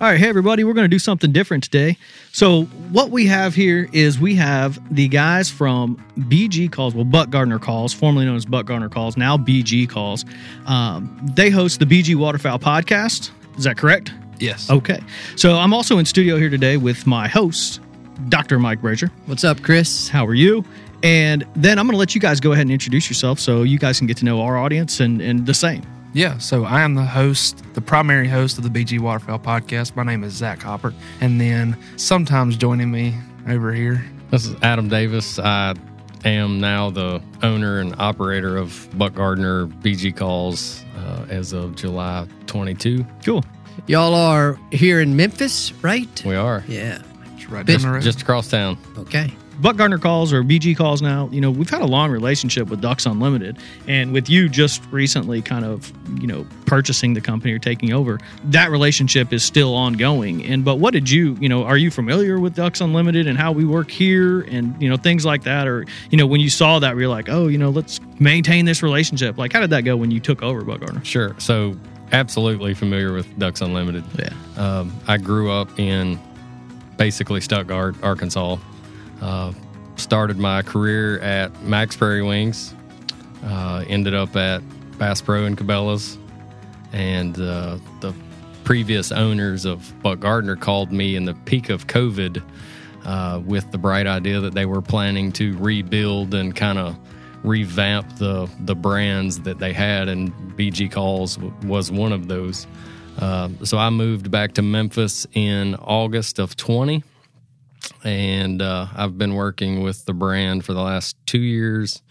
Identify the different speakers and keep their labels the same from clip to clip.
Speaker 1: All right, hey everybody, we're going to do something different today. So, what we have here is we have the guys from BG Calls, well, Buck Gardner Calls, formerly known as Buck Gardner Calls, now BG Calls. Um, they host the BG Waterfowl podcast. Is that correct?
Speaker 2: Yes.
Speaker 1: Okay. So, I'm also in studio here today with my host, Dr. Mike Brasher.
Speaker 2: What's up, Chris?
Speaker 1: How are you? And then I'm going to let you guys go ahead and introduce yourself so you guys can get to know our audience and, and the same.
Speaker 2: Yeah, so I am the host, the primary host of the BG Waterfowl podcast. My name is Zach Hopper. And then sometimes joining me over here.
Speaker 3: This is Adam Davis. I am now the owner and operator of Buck Gardner BG Calls uh, as of July 22.
Speaker 1: Cool.
Speaker 4: Y'all are here in Memphis, right?
Speaker 3: We are.
Speaker 4: Yeah.
Speaker 2: Right just,
Speaker 3: just across town.
Speaker 4: Okay.
Speaker 1: Buck Gardner calls or BG calls now, you know, we've had a long relationship with Ducks Unlimited. And with you just recently kind of, you know, purchasing the company or taking over, that relationship is still ongoing. And but what did you, you know, are you familiar with Ducks Unlimited and how we work here and, you know, things like that? Or, you know, when you saw that, you're like, oh, you know, let's maintain this relationship. Like, how did that go when you took over Buck Gardner?
Speaker 3: Sure. So, absolutely familiar with Ducks Unlimited.
Speaker 1: Yeah.
Speaker 3: Um, I grew up in basically Stuttgart, Arkansas. Uh, started my career at Mack's Prairie Wings. Uh, ended up at Bass Pro and Cabela's, and uh, the previous owners of Buck Gardner called me in the peak of COVID uh, with the bright idea that they were planning to rebuild and kind of revamp the the brands that they had, and BG Calls was one of those. Uh, so I moved back to Memphis in August of 20 and uh, I've been working with the brand for the last two years,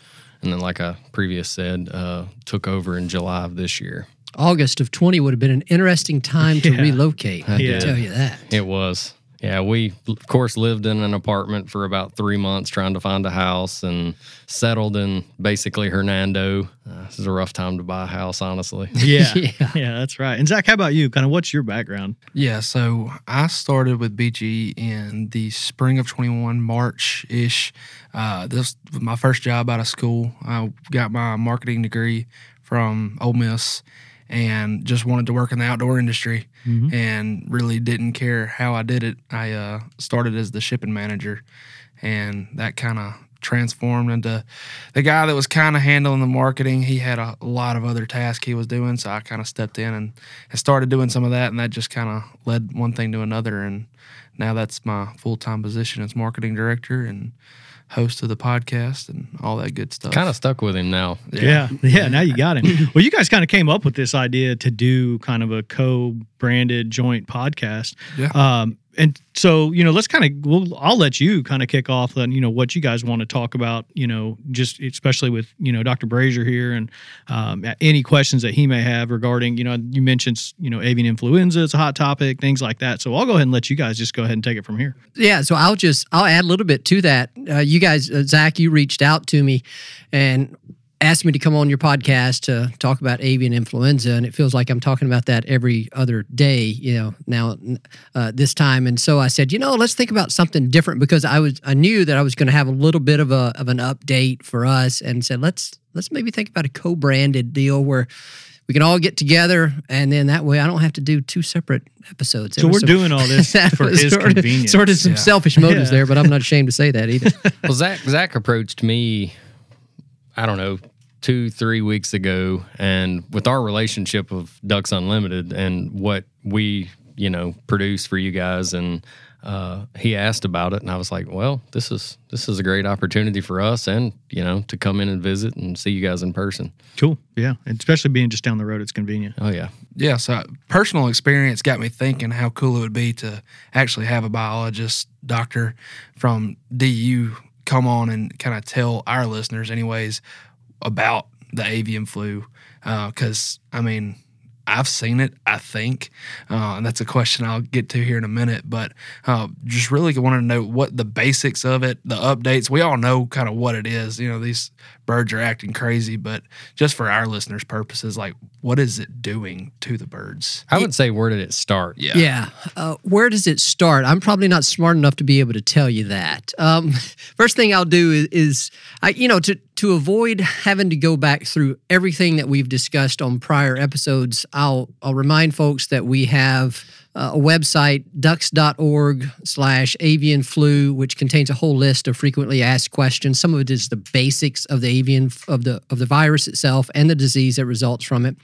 Speaker 3: and then, like I previous said, uh, took over in July of this year.
Speaker 4: August of 20 would have been an interesting time to
Speaker 1: Yeah.
Speaker 4: relocate. I
Speaker 1: Yeah.
Speaker 4: can tell you that.
Speaker 3: It was. Yeah, we of course lived in an apartment for about three months trying to find a house and settled in basically Hernando. Uh, this is a rough time to buy a house, honestly.
Speaker 1: Yeah, yeah, yeah, that's right. And Zach, how about you? Kind of what's your background?
Speaker 2: Yeah, so I started with BG in the spring of 21, March ish. Uh, this was my first job out of school. I got my marketing degree from Ole Miss and just wanted to work in the outdoor industry mm-hmm. and really didn't care how I did it. I uh, started as the shipping manager, and that kind of transformed into the guy that was kind of handling the marketing. He had a lot of other tasks he was doing, so I kind of stepped in and, and started doing some of that, and that just kind of led one thing to another, and now that's my full time position as marketing director and host of the podcast and all that good stuff.
Speaker 3: Kind of stuck with him now.
Speaker 1: Yeah. yeah. yeah. Now you got him. well, you guys kind of came up with this idea to do kind of a co branded joint podcast.
Speaker 2: Yeah.
Speaker 1: Um, and so you know let's kind of we'll i'll let you kind of kick off on you know what you guys want to talk about you know just especially with you know dr brasher here and um, any questions that he may have regarding you know you mentioned you know avian influenza it's a hot topic things like that. So i'll go ahead and let you guys just go ahead and take it from here.
Speaker 4: Yeah so i'll just i'll add a little bit to that. Uh, you guys uh, zach you reached out to me and asked me to come on your podcast to talk about avian influenza, and it feels like I'm talking about that every other day, you know, now uh, this time. And so I said, you know, let's think about something different because I was I knew that I was going to have a little bit of a of an update for us, and said let's let's maybe think about a co-branded deal where we can all get together, and then that way I don't have to do two separate episodes.
Speaker 1: So we're some, doing all this for his
Speaker 4: sort
Speaker 1: convenience.
Speaker 4: Of, sort of some yeah. selfish motives yeah. there, but I'm not ashamed to say that either.
Speaker 3: well, Zach Zach approached me I don't know, two, three weeks ago. And with our relationship of Ducks Unlimited and what we, you know, produce for you guys and uh, he asked about it and I was like, well, this is this is a great opportunity for us and, you know, to come in and visit and see you guys in person.
Speaker 1: Cool. Yeah. And especially being just down the road, it's convenient.
Speaker 3: Oh yeah.
Speaker 2: Yeah. So personal experience got me thinking how cool it would be to actually have a biologist doctor from DU come on and kind of tell our listeners, anyways, about the avian flu. Because, uh, I mean, I've seen it, I think. Uh, and that's a question I'll get to here in a minute. But uh, just really wanted to know what the basics of it, the updates. We all know kind of what it is. You know, these birds are acting crazy, but just for our listeners' purposes, like what is it doing to the birds?
Speaker 3: I would say, where did it start?
Speaker 4: Yeah. Yeah. Uh, where does it start? I'm probably not smart enough to be able to tell you that. Um, first thing I'll do is, is I, you know, to, to avoid having to go back through everything that we've discussed on prior episodes, I'll, I'll remind folks that we have uh, a website, ducks.org slash avian flu, which contains a whole list of frequently asked questions. Some of it is the basics of the avian of the of the virus itself and the disease that results from it.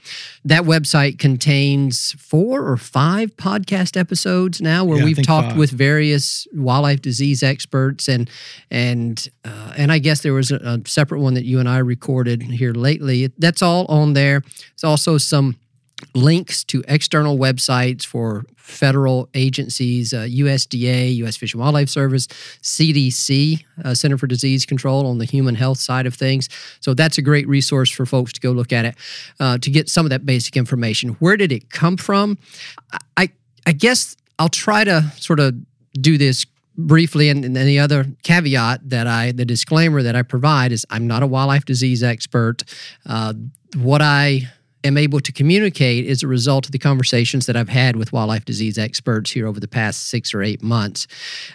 Speaker 4: That website contains four or five podcast episodes now where
Speaker 1: yeah,
Speaker 4: we've talked
Speaker 1: five.
Speaker 4: with various wildlife disease experts and and uh, and I guess there was a, a separate one that you and I recorded here lately. That's all on there. There's also some links to external websites for federal agencies, uh, USDA, U.S. Fish and Wildlife Service, CDC, uh, Center for Disease Control on the human health side of things. So that's a great resource for folks to go look at it uh, to get some of that basic information. Where did it come from? I I guess I'll try to sort of do this briefly and, and the other caveat that i the disclaimer that i provide is i'm not a wildlife disease expert uh, what i am able to communicate as a result of the conversations that I've had with wildlife disease experts here over the past six or eight months.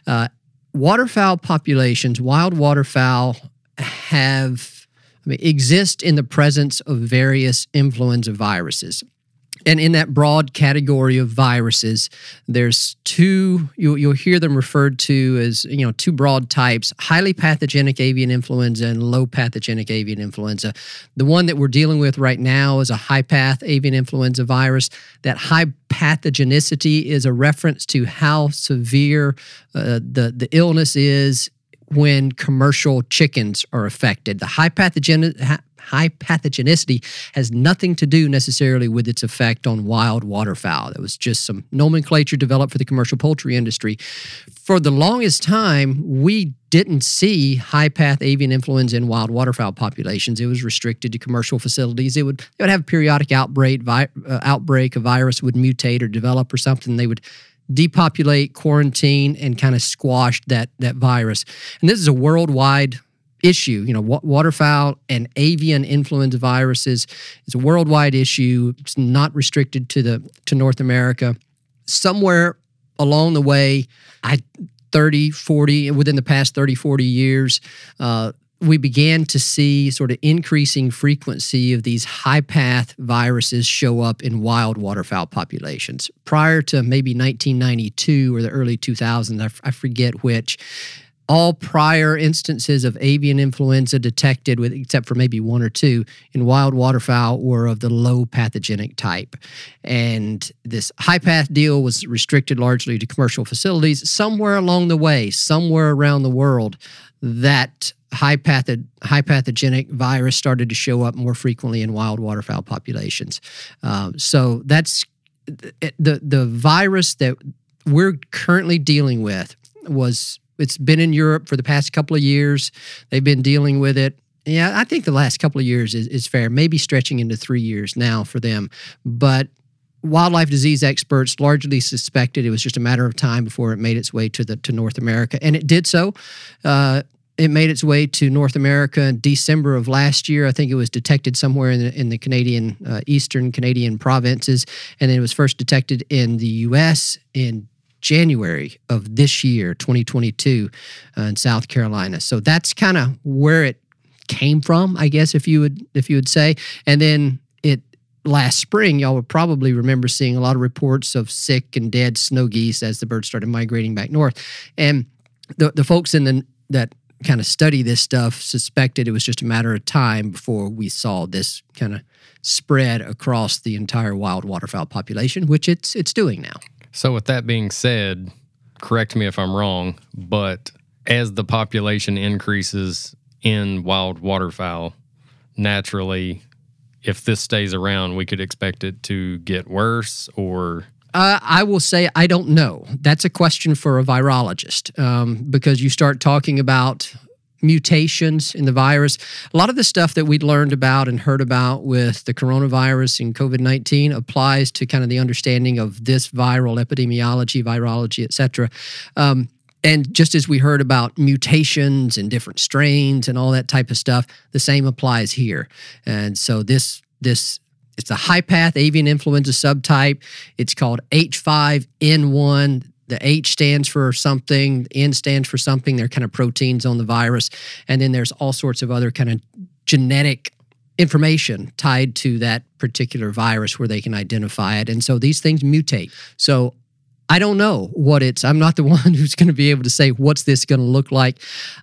Speaker 4: Uh, waterfowl populations, wild waterfowl, have I mean, exist in the presence of various influenza viruses. And in that broad category of viruses, there's two, you'll, you'll, hear them referred to as, you know, two broad types highly pathogenic avian influenza and low pathogenic avian influenza. The one that we're dealing with right now is a high path avian influenza virus. That high pathogenicity is a reference to how severe uh, the, the illness is when commercial chickens are affected. The high pathogen high pathogenicity has nothing to do necessarily with its effect on wild waterfowl. That was just some nomenclature developed for the commercial poultry industry. For the longest time, we didn't see high path avian influenza in wild waterfowl populations. It was restricted to commercial facilities. It would they would have a periodic outbreak, vi- uh, outbreak, a virus would mutate or develop or something. They would depopulate, quarantine, and kind of squash that that virus. And this is a worldwide issue. You know, waterfowl and avian influenza viruses is a worldwide issue. It's not restricted to the to North America. Somewhere along the way, I 30, 40, within the past 30, 40 years, uh, we began to see sort of increasing frequency of these high path viruses show up in wild waterfowl populations. Prior to maybe 1992 or the early 2000s, I, f- I forget which, all prior instances of avian influenza detected, with except for maybe one or two, in wild waterfowl were of the low pathogenic type. And this high path deal was restricted largely to commercial facilities. Somewhere along the way, somewhere around the world, that high, patho- high pathogenic virus started to show up more frequently in wild waterfowl populations. Um, so that's the the virus that we're currently dealing with was it's been in Europe for the past couple of years. They've been dealing with it. Yeah, I think the last couple of years is, is fair, maybe stretching into three years now for them. But wildlife disease experts largely suspected it was just a matter of time before it made its way to the to North America, and it did so. Uh, it made its way to North America in December of last year. I think it was detected somewhere in the, in the Canadian uh, eastern Canadian provinces, and then it was first detected in the U.S. in January of this year, 2022, uh, in South Carolina. So that's kind of where it came from, I guess, if you would if you would say. And then it last spring, y'all would probably remember seeing a lot of reports of sick and dead snow geese as the birds started migrating back north. And the the folks in the that kind of study this stuff suspected it was just a matter of time before we saw this kind of spread across the entire wild waterfowl population, which it's it's doing now.
Speaker 3: So, with that being said, correct me if I'm wrong, but as the population increases in wild waterfowl, naturally, if this stays around, we could expect it to get worse or.
Speaker 4: Uh, I will say I don't know. That's a question for a virologist um, because you start talking about mutations in the virus. A lot of the stuff that we'd learned about and heard about with the coronavirus and COVID 19 applies to kind of the understanding of this viral epidemiology, virology, et cetera. Um, and just as we heard about mutations and different strains and all that type of stuff, the same applies here. And so this this it's a high path avian influenza subtype. It's called H5N1 the H stands for something, N stands for something. They're kind of proteins on the virus. And then there's all sorts of other kind of genetic information tied to that particular virus where they can identify it. And so these things mutate. So I don't know what it's. I'm not the one who's going to be able to say what's this going to look like.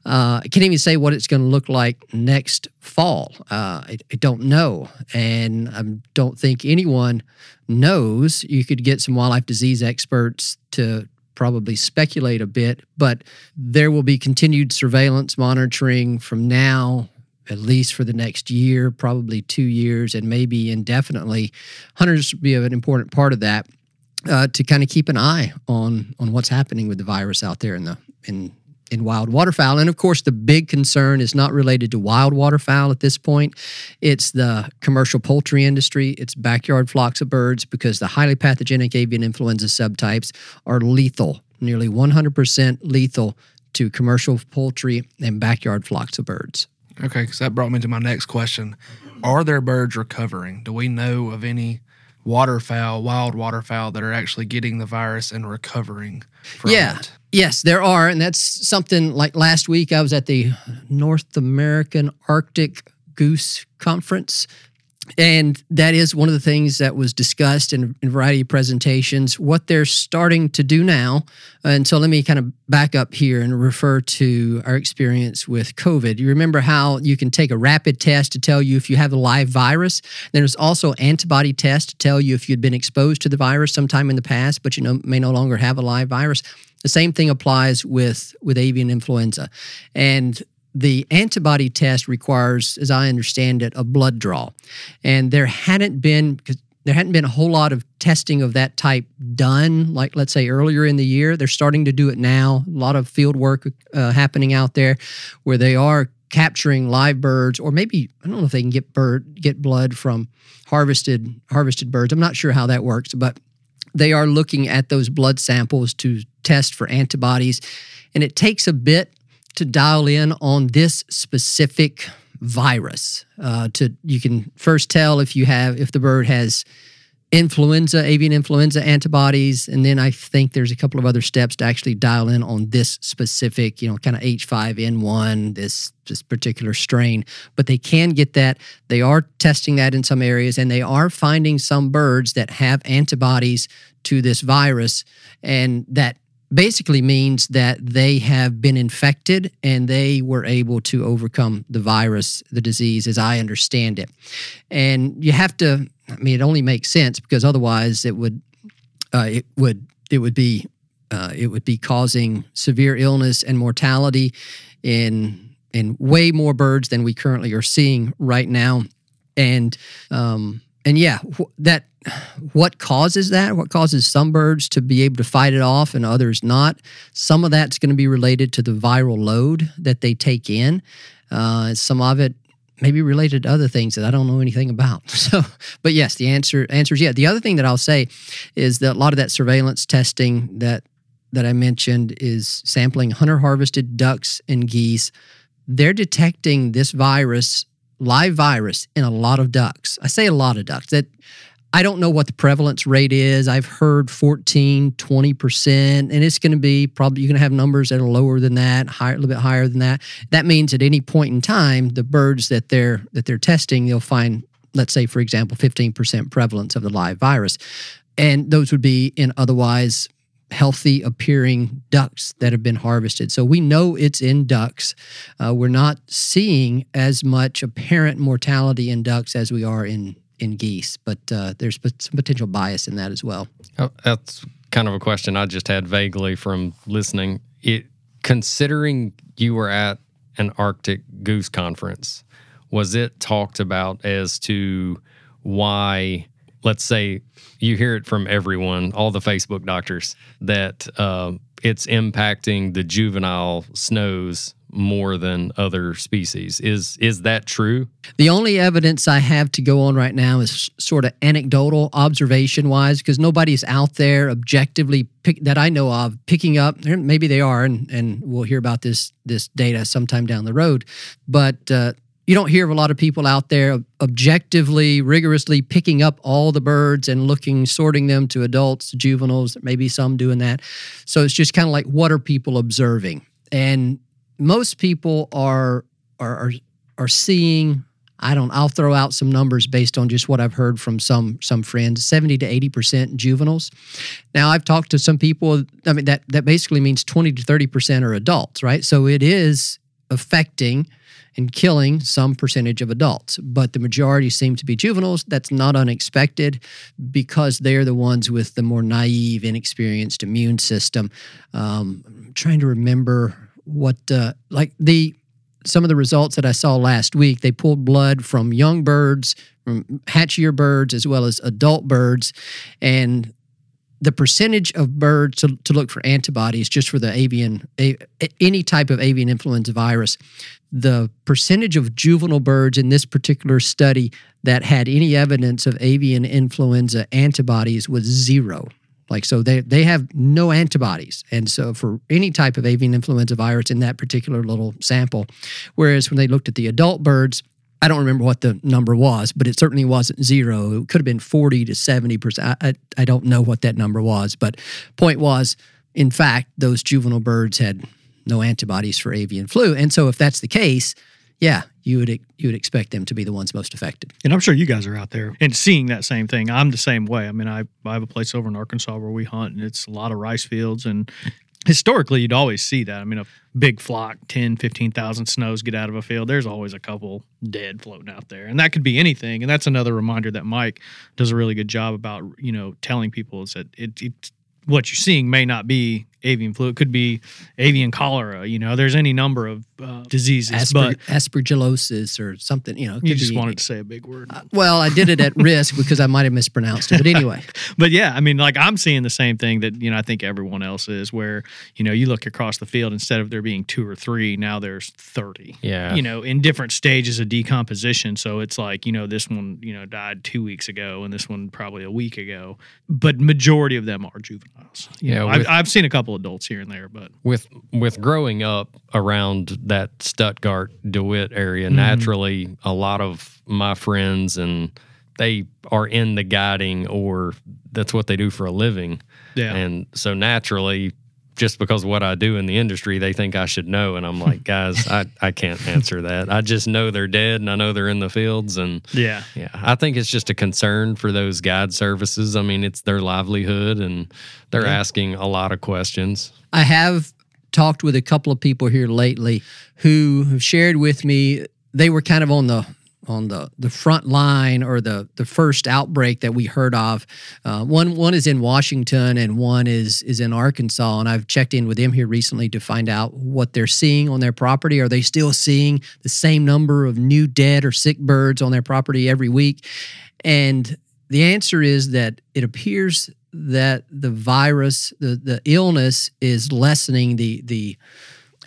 Speaker 4: Uh, I can't even say what it's going to look like next fall. Uh, I, I, don't know, and I don't think anyone knows. You could get some wildlife disease experts to probably speculate a bit, but there will be continued surveillance monitoring from now at least for the next year, probably two years, and maybe indefinitely. Hunters be an important part of that uh, to kind of keep an eye on on what's happening with the virus out there in the in in wild waterfowl. And of course, the big concern is not related to wild waterfowl at this point. It's the commercial poultry industry, it's backyard flocks of birds, because the highly pathogenic avian influenza subtypes are lethal, nearly 100% lethal to commercial poultry and backyard flocks of birds.
Speaker 2: Okay, because that brought me to my next question. Are there birds recovering? Do we know of any waterfowl, wild waterfowl, that are actually getting the virus and recovering
Speaker 4: yeah.
Speaker 2: It?
Speaker 4: Yes, there are. And that's something like last week I was at the North American Arctic Goose Conference and that is one of the things that was discussed in, in, a variety of presentations. What they're starting to do now, uh, and so let me kind of back up here and refer to our experience with COVID. You remember how you can take a rapid test to tell you if you have a live virus. There's also antibody test to tell you if you'd been exposed to the virus sometime in the past, but you know may no longer have a live virus. The same thing applies with with avian influenza, and the antibody test requires, as I understand it, a blood draw. And there hadn't been, there hadn't been a whole lot of testing of that type done, like let's say earlier in the year. They're starting to do it now. A lot of field work uh, happening out there where they are capturing live birds, or maybe I don't know if they can get bird get blood from harvested harvested birds. I'm not sure how that works, but they are looking at those blood samples to test for antibodies. And it takes a bit to dial in on this specific virus. Uh, to you can first tell if you have if the bird has influenza, avian influenza antibodies, and then I think there's a couple of other steps to actually dial in on this specific, you know, kind of H5N1, this this particular strain. But they can get that. They are testing that in some areas, and they are finding some birds that have antibodies to this virus, and that basically means that they have been infected and they were able to overcome the virus, the disease, as I understand it. And you have to I mean, it only makes sense because otherwise it would uh, it would it would be uh, it would be causing severe illness and mortality in in way more birds than we currently are seeing right now, and um, and yeah, that what causes that? What causes some birds to be able to fight it off and others not? Some of that's going to be related to the viral load that they take in. Uh, some of it maybe related to other things that I don't know anything about. So, but yes, the answer answer is yeah. The other thing that I'll say is that a lot of that surveillance testing that that I mentioned is sampling hunter harvested ducks and geese. They're detecting this virus, live virus, in a lot of ducks. I say a lot of ducks. That I don't know what the prevalence rate is. I've heard 14, 20%, and it's going to be probably you're going to have numbers that are lower than that, higher, a little bit higher than that. That means at any point in time, the birds that they're that they're testing, they'll find, let's say, for example, 15% prevalence of the live virus. And those would be in otherwise healthy appearing ducks that have been harvested. So we know it's in ducks. Uh, we're not seeing as much apparent mortality in ducks as we are in in geese, but uh, there's some potential bias in that as well.
Speaker 3: Oh, that's kind of a question I just had vaguely from listening. It considering you were at an Arctic goose conference, was it talked about as to why? Let's say you hear it from everyone, all the Facebook doctors, that uh, it's impacting the juvenile snows more than other species. Is is that true?
Speaker 4: The only evidence I have to go on right now is sort of anecdotal, observation wise, because nobody's out there objectively pick, that I know of picking up. Maybe they are, and and we'll hear about this this data sometime down the road. But uh, you don't hear of a lot of people out there objectively, rigorously picking up all the birds and looking, sorting them to adults, juveniles. Maybe some doing that. So it's just kind of like, what are people observing? And most people are are are, are seeing I don't I'll throw out some numbers based on just what I've heard from some some friends 70 to 80% juveniles. Now I've talked to some people I mean that that basically means 20 to 30% are adults, right? So it is affecting and killing some percentage of adults, but the majority seem to be juveniles. That's not unexpected because they're the ones with the more naive, inexperienced immune system. Um, I'm trying to remember what uh, like the some of the results that I saw last week. They pulled blood from young birds, from hatch-year birds, as well as adult birds, and the percentage of birds to, to look for antibodies just for the avian a, any type of avian influenza virus the percentage of juvenile birds in this particular study that had any evidence of avian influenza antibodies was zero like so they they have no antibodies. And so for any type of avian influenza virus in that particular little sample. Whereas when they looked at the adult birds, I don't remember what the number was, but it certainly wasn't zero. It could have been 40 to 70%. I, I, I don't know what that number was, but point was, in fact, those juvenile birds had no antibodies for avian flu. And so if that's the case, yeah, you would you would expect them to be the ones most affected.
Speaker 1: And I'm sure you guys are out there and seeing that same thing. I'm the same way. I mean, I, I have a place over in Arkansas where we hunt, and it's a lot of rice fields. And historically, you'd always see that. I mean, a big flock, 10, 15,000 snows get out of a field. There's always a couple dead floating out there, and that could be anything. And that's another reminder that Mike does a really good job about, you know, telling people is that it, it what you're seeing may not be avian flu. It could be avian cholera. You know, there's any number of uh, diseases.
Speaker 4: Asper-
Speaker 1: but
Speaker 4: aspergillosis or something. You know,
Speaker 1: you just wanted to say a big word.
Speaker 4: Uh, well, I did it at risk because I might have mispronounced it. But anyway.
Speaker 1: but yeah, I mean, like I'm seeing the same thing that you know I think everyone else is. Where you know you look across the field instead of there being two or three, now there's thirty.
Speaker 3: Yeah.
Speaker 1: You know, in different stages of decomposition. So it's like you know this one you know died two weeks ago and this one probably a week ago. But majority of them are juveniles. You
Speaker 3: Yeah,
Speaker 1: know,
Speaker 3: with-
Speaker 1: I've, I've seen a couple adults here and there, but
Speaker 3: with with growing up around that Stuttgart DeWitt area,
Speaker 1: Mhm.
Speaker 3: naturally a lot of my friends and they are in the guiding or that's what they do for a living.
Speaker 1: Yeah.
Speaker 3: And so naturally just because of what I do in the industry, they think I should know. And I'm like, guys, I, I can't answer that. I just know they're dead and I know they're in the fields. And
Speaker 1: Yeah.
Speaker 3: yeah, I think it's just a concern for those guide services. I mean, it's their livelihood and they're
Speaker 4: Yeah.
Speaker 3: asking a lot of questions.
Speaker 4: I have talked with a couple of people here lately who have shared with me they were kind of on the on the the front line or the the first outbreak that we heard of. Uh, one one is in Washington and one is is in Arkansas, and I've checked in with them here recently to find out what they're seeing on their property. Are they still seeing the same number of new dead or sick birds on their property every week? And the answer is that it appears that the virus, the, the illness is lessening the the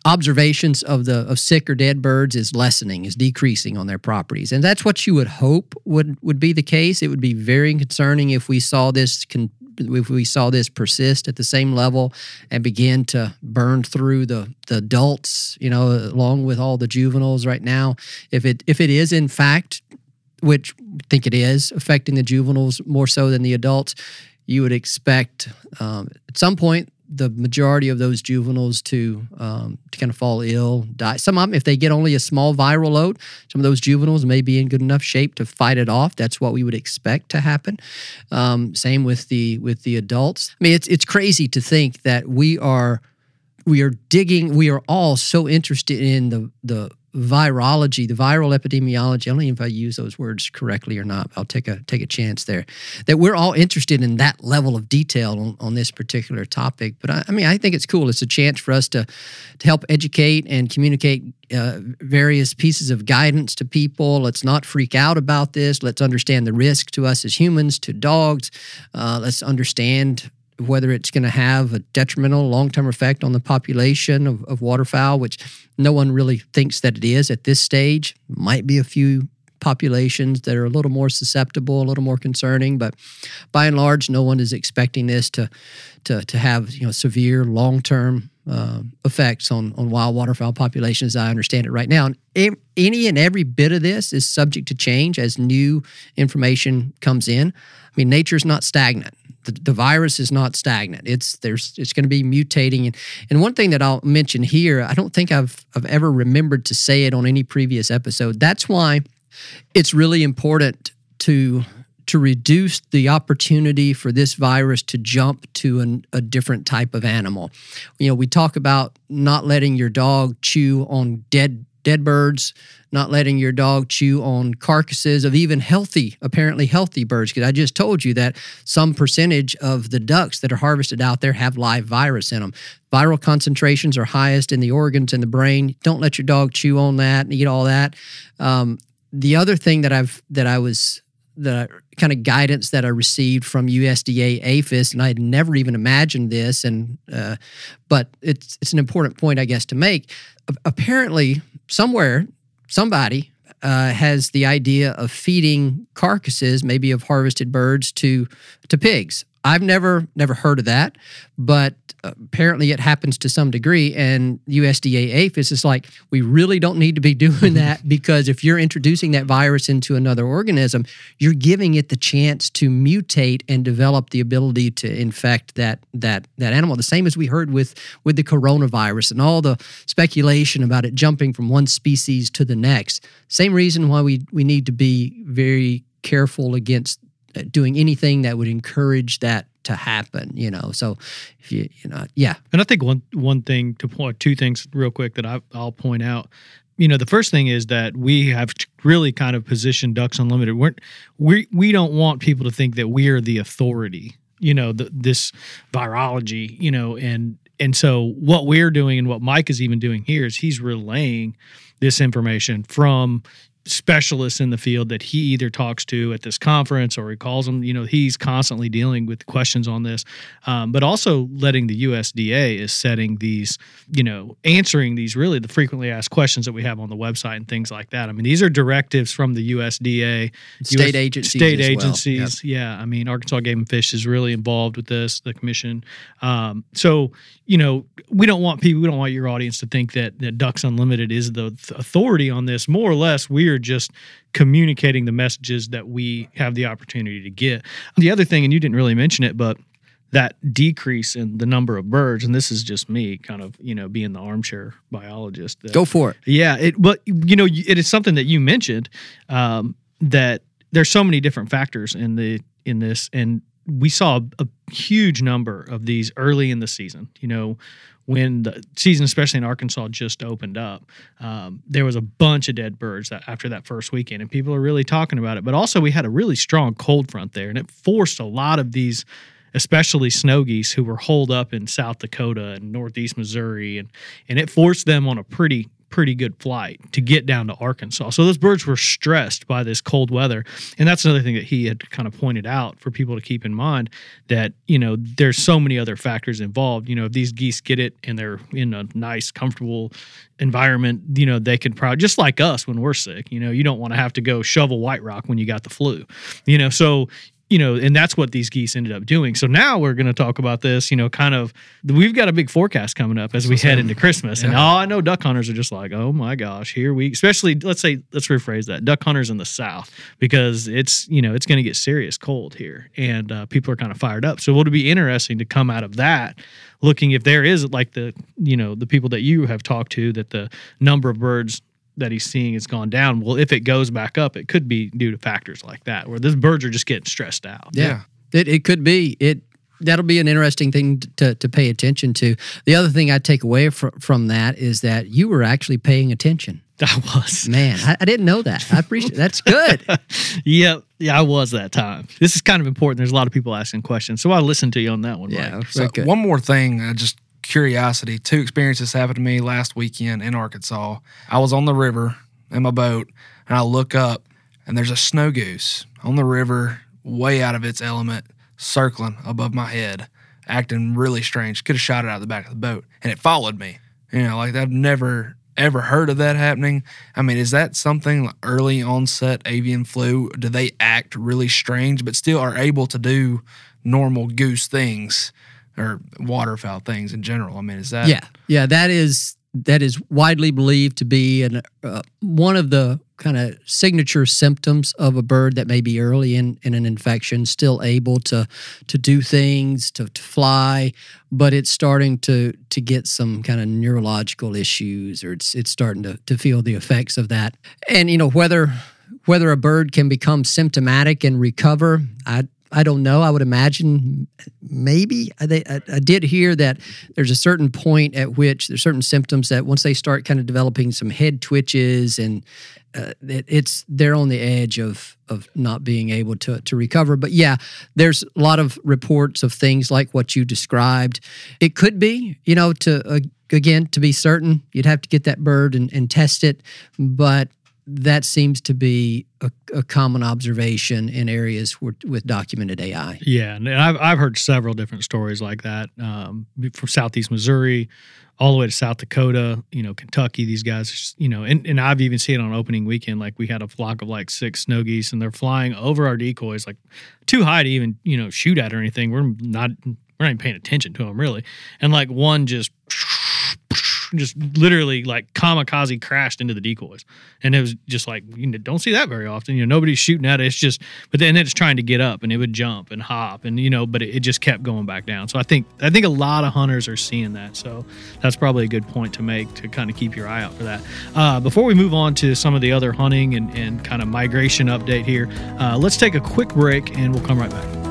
Speaker 4: observations of the of sick or dead birds is lessening, is decreasing on their properties. And that's what you would hope would would be the case. It would be very concerning if we saw this con- if we saw this persist at the same level and begin to burn through the the adults, you know, along with all the juveniles right now. If it if it is in fact which I think it is affecting the juveniles more so than the adults, you would expect um, at some point the majority of those juveniles to um, to kind of fall ill, die. Some of them, if they get only a small viral load, some of those juveniles may be in good enough shape to fight it off. That's what we would expect to happen. Um, same with the with the adults. I mean, it's it's crazy to think that we are we are digging. We are all so interested in the the virology, the viral epidemiology. I don't even know if I use those words correctly or not. I'll take a take a chance there. That we're all interested in that level of detail on, on this particular topic. But I, I mean, I think it's cool. It's a chance for us to to help educate and communicate uh, various pieces of guidance to people. Let's not freak out about this. Let's understand the risk to us as humans, to dogs. Uh, let's understand whether it's going to have a detrimental long-term effect on the population of, of waterfowl, which no one really thinks that it is at this stage. Might be a few populations that are a little more susceptible, a little more concerning, but by and large, no one is expecting this to to, to have you know severe long-term uh, effects on on wild waterfowl populations. As I understand it right now, and any and every bit of this is subject to change as new information comes in. I mean, nature's not stagnant the, the virus is not stagnant. It's there's it's going to be mutating. And, and one thing that I'll mention here, I don't think I've I've ever remembered to say it on any previous episode. That's why it's really important to to reduce the opportunity for this virus to jump to an, a different type of animal. You know, we talk about not letting your dog chew on dead dead birds, not letting your dog chew on carcasses of even healthy, apparently healthy birds. Because I just told you that some percentage of the ducks that are harvested out there have live virus in them. Viral concentrations are highest in the organs and the brain. Don't let your dog chew on that and eat all that. Um, the other thing that I've that I was the kind of guidance that I received from USDA APHIS, and I had never even imagined this, and uh, but it's it's an important point, I guess, to make. Apparently, somewhere, somebody uh, has the idea of feeding carcasses, maybe of harvested birds, to to pigs. I've never never heard of that, but uh, apparently it happens to some degree. And USDA APHIS is like, we really don't need to be doing that because if you're introducing that virus into another organism, you're giving it the chance to mutate and develop the ability to infect that that that animal. The same as we heard with with the coronavirus and all the speculation about it jumping from one species to the next. Same reason why we we need to be very careful against doing anything that would encourage that to happen you know? So if you you know yeah.
Speaker 1: And i think one one thing to point two things real quick that I, i'll point out. You know the first thing is that we have really kind of positioned ducks unlimited. We're, we we don't want people to think that we are the authority you know the, this virology you know? And and so what we're doing and what Mike is even doing here is he's relaying this information from specialists in the field that he either talks to at this conference or he calls them. You know, he's constantly dealing with questions on this, um, but also letting the USDA is setting these, you know, answering these really the frequently asked questions that we have on the website and things like that. I mean, these are directives from the USDA,
Speaker 4: state US, agencies,
Speaker 1: state agencies. Well. Yep. Yeah, I mean, Arkansas Game and Fish is really involved with this. The commission. Um, so you know, we don't want people, we don't want your audience to think that that Ducks Unlimited is the authority on this. More or less, we are just communicating the messages that we have the opportunity to get. The other thing, and you didn't really mention it, but that decrease in the number of birds, and this is just me kind of, you know, being the armchair biologist. That,
Speaker 4: Go for it.
Speaker 1: Yeah. It, but, you know, it is something that you mentioned um, that there's so many different factors in the, in this. And we saw a, a huge number of these early in the season. You know, when the season, especially in Arkansas, just opened up, um, there was a bunch of dead birds that, after that first weekend, and people are really talking about it. But also, we had a really strong cold front there, and it forced a lot of these, especially snow geese, who were holed up in South Dakota and Northeast Missouri, and and it forced them on a pretty pretty good flight to get down to Arkansas. So those birds were stressed by this cold weather. And that's another thing that he had kind of pointed out for people to keep in mind that, you know, there's so many other factors involved. You know, if these geese get it and they're in a nice, comfortable environment, you know, they can probably just like us when we're sick, you know, you don't want to have to go shovel white rock when you got the flu. You know, so you know, and that's what these geese ended up doing. So now we're going to talk about this, you know, kind of we've got a big forecast coming up as we head into Christmas. Yeah. And all I know duck hunters are just like, oh my gosh, here we, especially, let's say, let's rephrase that duck hunters in the South, because it's, you know, it's going to get serious cold here and uh, people are kind of fired up. So it'll be interesting to come out of that looking if there is like the, you know, the people that you have talked to that the number of birds that he's seeing has gone down. Well, if it goes back up, it could be due to factors like that, where these birds are just getting stressed out.
Speaker 4: Yeah, it, it could be. It that'll be an interesting thing to, to pay attention to. The other thing I take away from, from that is that you were actually paying attention.
Speaker 1: I was.
Speaker 4: Man, I, I didn't know that. I appreciate That's good.
Speaker 1: yep. Yeah, I was that time. This is kind of important. There's a lot of people asking questions. So I listened to you on that one.
Speaker 2: Yeah. So one more thing, I just curiosity. Two experiences happened to me last weekend in Arkansas. I was on the river in my boat, and I look up, and there's a snow goose on the river, way out of its element, circling above my head, acting really strange. Could have shot it out of the back of the boat, and it followed me. You know, like I've never ever heard of that happening. I mean, is that something like early onset avian flu? Do they act really strange, but still are able to do normal goose things? Or waterfowl things in general. I mean, is that?
Speaker 4: Yeah, yeah, that is that is widely believed to be an uh, one of the kind of signature symptoms of a bird that may be early in, in an infection, still able to to do things, to, to fly, but it's starting to to get some kind of neurological issues, or it's it's starting to to feel the effects of that. And you know whether whether a bird can become symptomatic and recover, I I don't know. I would imagine maybe I, I, I, did hear that there's a certain point at which there's certain symptoms that once they start kind of developing some head twitches and uh, it, it's they're on the edge of of not being able to to recover. But yeah, there's a lot of reports of things like what you described. It could be, you know, to uh, again to be certain, you'd have to get that bird and, and test it, but that seems to be a, a, common observation in areas with, with, documented AI.
Speaker 1: Yeah, and I've I've heard several different stories like that um, from Southeast Missouri all the way to South Dakota, you know, Kentucky. These guys, you know, and, and I've even seen it on opening weekend. Like we had a flock of like six snow geese, and they're flying over our decoys, like too high to even you know shoot at or anything. We're not we're not even paying attention to them really, and like one just just literally like kamikaze crashed into the decoys, and it was just like you don't see that very often. You know, nobody's shooting at it. It's just, but then it's trying to get up, and it would jump and hop, and you know, but it, it just kept going back down. So I think I think a lot of hunters are seeing that. So that's probably a good point to make to kind of keep your eye out for that. Uh, before we move on to some of the other hunting and, and kind of migration update here, uh, let's take a quick break, and we'll come right back.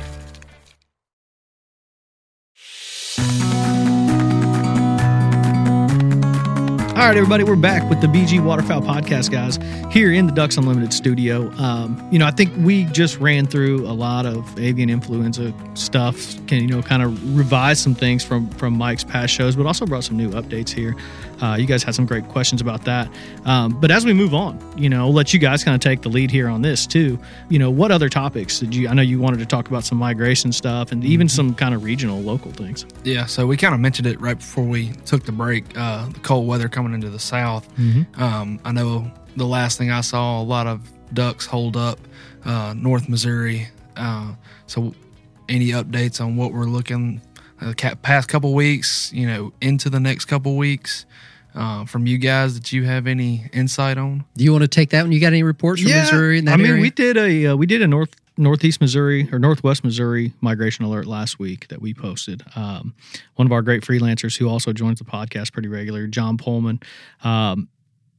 Speaker 1: All right, everybody, we're back with the BG Waterfowl Podcast, guys, here in the Ducks Unlimited studio. Um, you know, I think we just ran through a lot of avian influenza stuff, can you know, kind of revise some things from from Mike's past shows, but also brought some new updates here. Uh, you guys had some great questions about that. Um, but as we move on, you know, I'll let you guys kind of take the lead here on this too. You know, what other topics did you? I know you wanted to talk about some migration stuff and even mm-hmm. some kind of regional, local things.
Speaker 2: Yeah, so we kind of mentioned it right before we took the break. Uh, the cold weather coming into the south. Mm-hmm. Um, I know the last thing I saw, a lot of ducks hold up uh, North Missouri. Uh, so, any updates on what we're looking the uh, past couple weeks? You know, into the next couple weeks uh, from you guys that you have any insight on?
Speaker 4: Do you want to take that one? You got any reports from yeah, Missouri? In that
Speaker 1: I mean,
Speaker 4: area?
Speaker 1: we did a uh, we did a north northeast Missouri or northwest Missouri migration alert last week that we posted. Um, one of our great freelancers who also joins the podcast pretty regular, John Pullman. Um,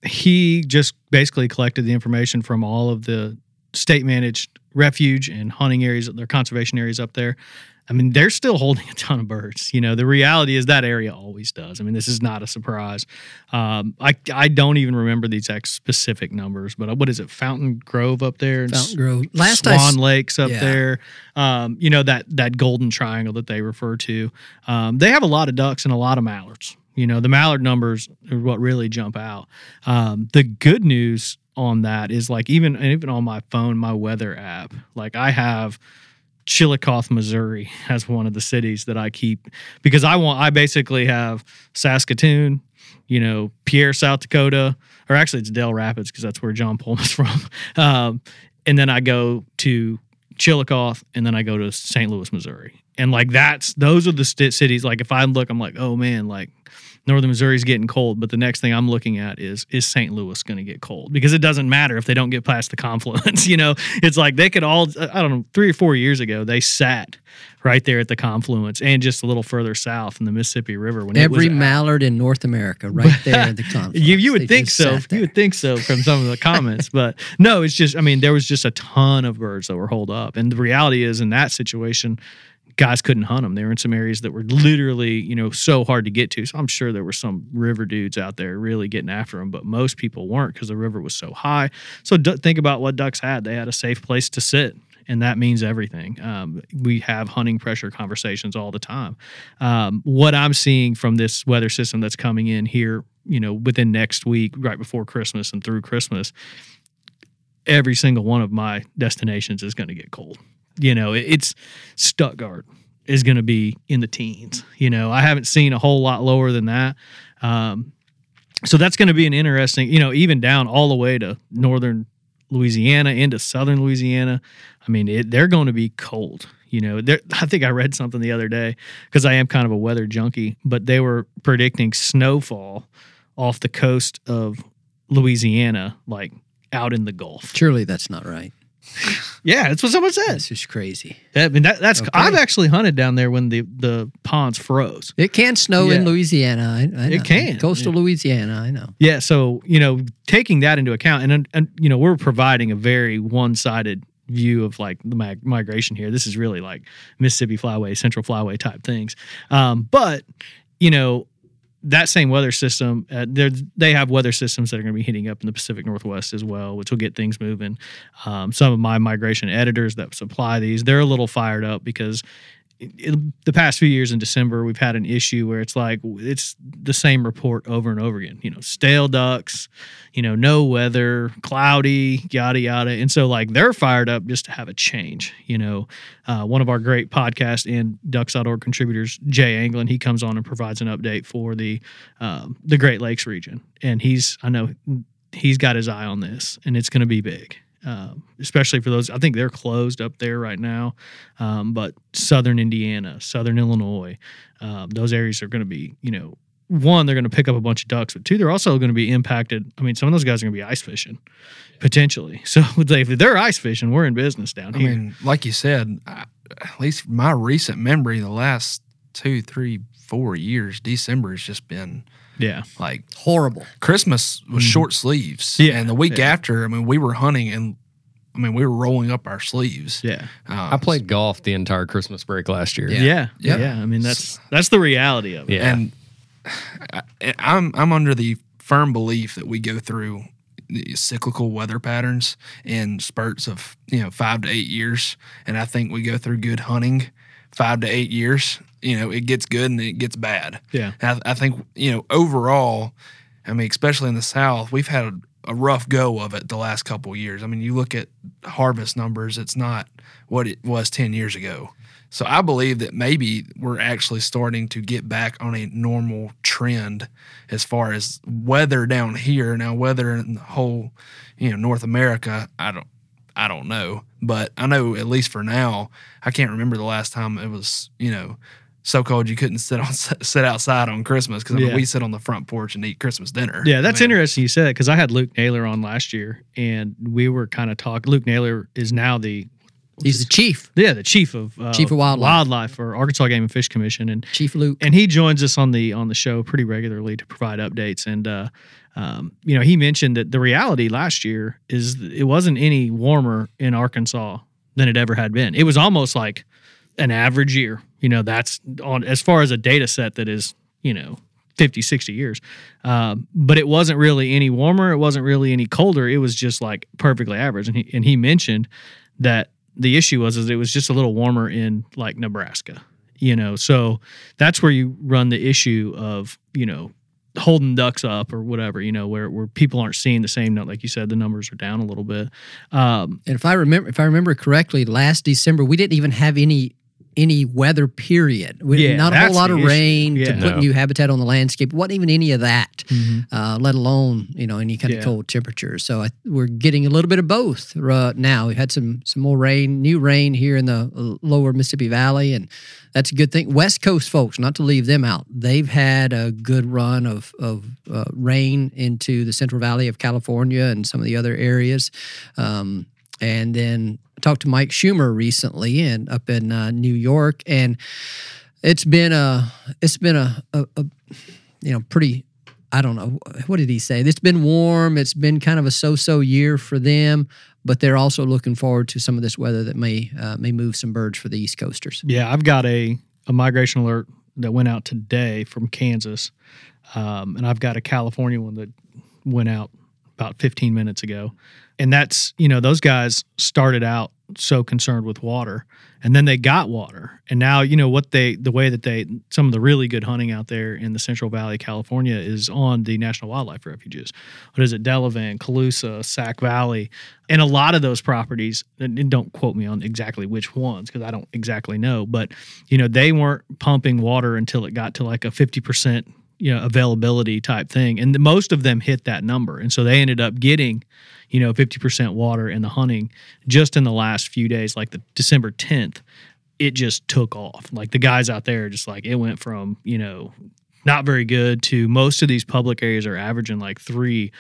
Speaker 1: he just basically collected the information from all of the state managed refuge and hunting areas, their conservation areas up there, I mean, they're still holding a ton of birds. You know, the reality is that area always does. I mean, this is not a surprise. Um, I I don't even remember the exact specific numbers, but what is it? Fountain Grove up there,
Speaker 4: Fountain Grove,
Speaker 1: last Swan I, Lakes up yeah. there. Um, you know that that golden triangle that they refer to. Um, they have a lot of ducks and a lot of mallards. You know, the mallard numbers are what really jump out. Um, the good news on that is like even even on my phone, my weather app, like I have Chillicothe, Missouri, as one of the cities that I keep because I want. I basically have Saskatoon, you know, Pierre, South Dakota, or actually it's Dell Rapids because that's where John Pullman's from. Um, and then I go to Chillicothe, and then I go to St. Louis, Missouri, and like that's those are the st- cities. Like if I look, I'm like, oh man, like northern Missouri is getting cold, but the next thing I'm looking at is is St. Louis going to get cold? Because it doesn't matter if they don't get past the confluence. you know, it's like they could all I don't know three or four years ago they sat right there at the confluence and just a little further south in the Mississippi River.
Speaker 4: When every mallard in North America, right there at the confluence.
Speaker 1: you, you would think so. You would think so from some of the comments, but no, it's just I mean there was just a ton of birds that were holed up, and the reality is in that situation guys couldn't hunt them. They were in some areas that were literally, you know, so hard to get to. So I'm sure there were some river dudes out there really getting after them, but most people weren't because the river was so high. So d- think about what ducks had. They had a safe place to sit. And that means everything. Um, we have hunting pressure conversations all the time. Um, what I'm seeing from this weather system that's coming in here, you know, within next week, right before Christmas and through Christmas, every single one of my destinations is going to get cold you know, it's Stuttgart is going to be in the teens. You know, I haven't seen a whole lot lower than that. Um, so that's going to be an interesting, you know, even down all the way to northern Louisiana into southern Louisiana. I mean, it, they're going to be cold. You know, I think I read something the other day because I am kind of a weather junkie, but they were predicting snowfall off the coast of Louisiana, like out in the Gulf.
Speaker 4: Surely that's not right.
Speaker 1: Yeah, that's what someone said.
Speaker 4: That's just crazy.
Speaker 1: I mean, that, that's okay. I've actually hunted down there when the the ponds froze.
Speaker 4: It can snow yeah. in Louisiana. I, I
Speaker 1: it can
Speaker 4: coastal yeah. Louisiana. I know.
Speaker 1: Yeah, so you know, taking that into account, and and you know, we're providing a very one sided view of like the mig- migration here. This is really like Mississippi Flyway, Central Flyway type things. Um, but you know, that same weather system, uh, they have weather systems that are going to be heating up in the Pacific Northwest as well, which will get things moving. Um, some of my migration editors that supply these, they're a little fired up because the past few years in December, we've had an issue where it's like it's the same report over and over again. You know, stale ducks, you know, no weather, cloudy, yada yada, and so like they're fired up just to have a change. You know, uh, one of our great podcast and Ducks.org contributors, Jay Anglin, he comes on and provides an update for the um, the Great Lakes region, and he's I know he's got his eye on this, and it's going to be big um, especially for those. I think they're closed up there right now, um, but Southern Indiana, Southern Illinois, um, those areas are going to be, you know, one, they're going to pick up a bunch of ducks, but two, they're also going to be impacted. I mean, some of those guys are going to be ice fishing potentially. So if they're ice fishing, we're in business down here. I mean,
Speaker 2: like you said, at least my recent memory, the last two, three, four years, December has just been
Speaker 1: yeah.
Speaker 2: Like
Speaker 4: horrible.
Speaker 2: Christmas was mm short sleeves. Yeah. And the week yeah. after, I mean, we were hunting and I mean, we were rolling up our sleeves.
Speaker 1: Yeah.
Speaker 3: Uh, I played golf the entire Christmas break last year.
Speaker 1: Yeah. Yeah. yeah. yeah. I mean, that's that's the reality of it.
Speaker 2: Yeah. And I, I'm I'm under the firm belief that we go through cyclical weather patterns in spurts of, you know, 5 to 8 years, and I think we go through good hunting 5 to 8 years you know, it gets good and it gets bad.
Speaker 1: Yeah.
Speaker 2: I, I, think, you know, overall, I mean, especially in the South, we've had a, a rough go of it the last couple years. I mean, you look at harvest numbers, it's not what it was 10 years ago. So I believe that maybe we're actually starting to get back on a normal trend as far as weather down here. Now, weather in the whole, you know, North America, I don't I don't know, but I know at least for now, I can't remember the last time it was, you know, so cold you couldn't sit on sit outside on Christmas because I mean, yeah. we sit on the front porch and eat Christmas dinner.
Speaker 1: Yeah, that's I mean, interesting you said because I had Luke Naylor on last year and we were kind of talking. Luke Naylor is now the
Speaker 4: He's the chief.
Speaker 1: Yeah, the chief of uh,
Speaker 4: chief of wildlife.
Speaker 1: wildlife for Arkansas Game and Fish Commission, and
Speaker 4: Chief Luke.
Speaker 1: And he joins us on the on the show pretty regularly to provide updates. And uh, um, you know, he mentioned that the reality last year is it wasn't any warmer in Arkansas than it ever had been. It was almost like an average year. You know, that's on as far as a data set that is, you know, 50, 60 years. Um, but it wasn't really any warmer. It wasn't really any colder. It was just like perfectly average. And he, and he mentioned that the issue was is it was just a little warmer in like Nebraska, you know. So that's where you run the issue of, you know, holding ducks up or whatever, you know, where, where people aren't seeing the same note. Like you said, the numbers are down a little bit. Um,
Speaker 4: and if I remember, if I remember correctly, last December, we didn't even have any any weather period. We, yeah, not a whole lot of rain yeah. to put no. new habitat on the landscape. wasn't even any of that, mm-hmm. uh, let alone you know any kind yeah. of cold temperatures. So I, we're getting a little bit of both uh, now. We've had some some more rain, new rain here in the uh, lower Mississippi Valley, and that's a good thing. West Coast folks, not to leave them out, they've had a good run of of uh, rain into the Central Valley of California and some of the other areas. Um, and then talked to Mike Schummer recently and up in uh, New York, and it's been a it's been a, a, a, you know pretty I don't know what did he say. It's been warm. It's been kind of a so-so year for them, but they're also looking forward to some of this weather that may uh, may move some birds for the East Coasters.
Speaker 1: Yeah, I've got a a migration alert that went out today from Kansas, um, and I've got a California one that went out about 15 minutes ago. And that's, you know, those guys started out so concerned with water and then they got water. And now, you know, what they, the way that they, some of the really good hunting out there in the Central Valley, California is on the National Wildlife Refuges. What is it? Delevan, Colusa, Sac Valley. And a lot of those properties, and don't quote me on exactly which ones because I don't exactly know, but, you know, they weren't pumping water until it got to like a 50% you know availability type thing and the, most of them hit that number and so they ended up getting you know, 50% water in the hunting just in the last few days, like the December 10th, it just took off. Like the guys out there, just like it went from, you know, not very good to most of these public areas are averaging like three,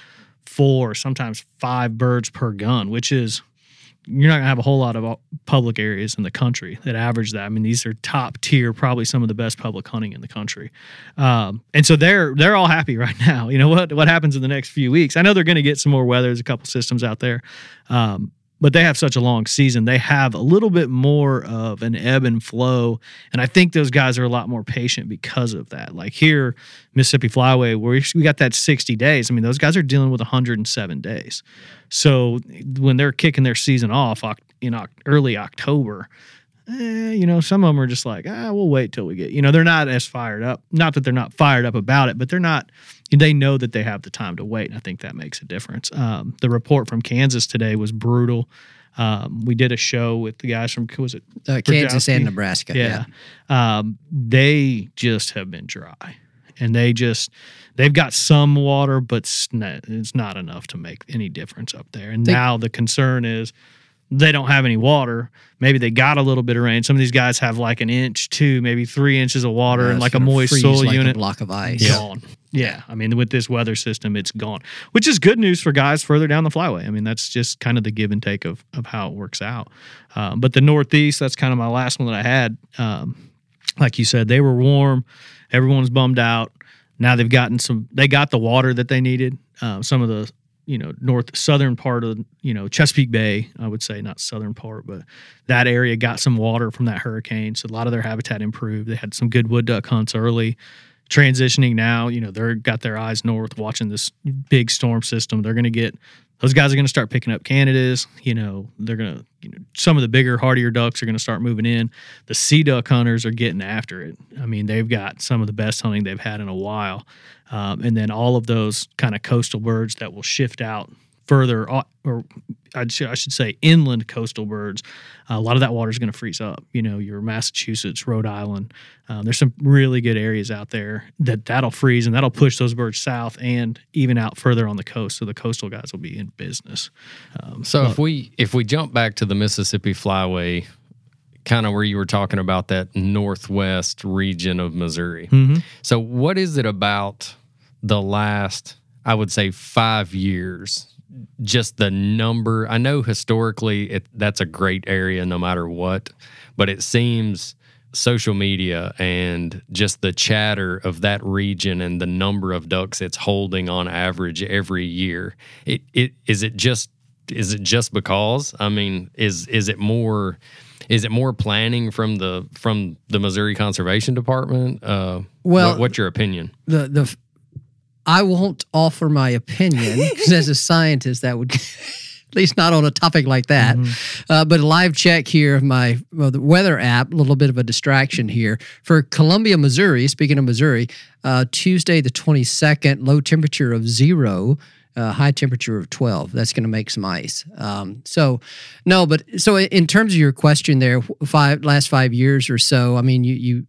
Speaker 1: four, sometimes five birds per gun, which is you're not gonna have a whole lot of uh, public areas in the country that average that. I mean, these are top tier, probably some of the best public hunting in the country, um, and so they're they're all happy right now. You know what what happens in the next few weeks? I know they're going to get some more weather. There's a couple systems out there, um, but they have such a long season. They have a little bit more of an ebb and flow. And I think those guys are a lot more patient because of that. Like here, Mississippi Flyway, where we got that 60 days. I mean, those guys are dealing with 107 days. So when they're kicking their season off in early October, eh, you know, some of them are just like, ah, we'll wait till we get, you know, they're not as fired up. Not that they're not fired up about it, but they're not, they know that they have the time to wait. And I think that makes a difference. Um, the report from Kansas today was brutal. Um, we did a show with the guys from, was it
Speaker 4: uh, Kansas and Nebraska?
Speaker 1: Yeah. yeah. Um, they just have been dry and they just, they've got some water, but it's not enough to make any difference up there. And now the concern is, they don't have any water. Maybe they got a little bit of rain. Some of these guys have like an inch, two, maybe three inches of water yeah, and like a moist soil
Speaker 4: like
Speaker 1: unit.
Speaker 4: block of ice.
Speaker 1: Gone. Yeah. yeah. I mean, with this weather system, it's gone, which is good news for guys further down the flyway. I mean, that's just kind of the give and take of, of how it works out. Um, but the Northeast, that's kind of my last one that I had. Um, like you said, they were warm. Everyone's bummed out. Now they've gotten some, they got the water that they needed. Um, some of the you know north southern part of you know Chesapeake Bay, I would say not southern part, but that area got some water from that hurricane, so a lot of their habitat improved. They had some good wood duck hunts early. Transitioning now, you know they're got their eyes north, watching this big storm system. They're going to get those guys are going to start picking up Canadas. You know, they're going to, you know, some of the bigger, hardier ducks are going to start moving in. The sea duck hunters are getting after it. I mean, they've got some of the best hunting they've had in a while. Um, and then all of those kind of coastal birds that will shift out further, or I should say inland coastal birds, uh, a lot of that water is going to freeze up. You know, your Massachusetts, Rhode Island. Um, there's some really good areas out there that that'll freeze and that'll push those birds south and even out further on the coast. So the coastal guys will be in business.
Speaker 3: Um, so if we if we jump back to the Mississippi Flyway, kind of where you were talking about that northwest region of Missouri.
Speaker 1: Mm-hmm.
Speaker 3: So what is it about the last? I would say five years just the number. I know historically it, that's a great area no matter what, but it seems social media and just the chatter of that region and the number of ducks it's holding on average every year. It it is it just is it just because? I mean, is is it more is it more planning from the from the Missouri Conservation Department? Uh, well, what, what's your opinion?
Speaker 4: The the I won't offer my opinion because as a scientist, that would. at least not on a topic like that. Mm-hmm. Uh, but a live check here of my well, the weather app, a little bit of a distraction here. For Columbia, Missouri, speaking of Missouri, uh, Tuesday the 22nd, low temperature of zero. Uh, high temperature of 12 that's going to make some ice um, so no but so in terms of your question there five last five years or so i mean you you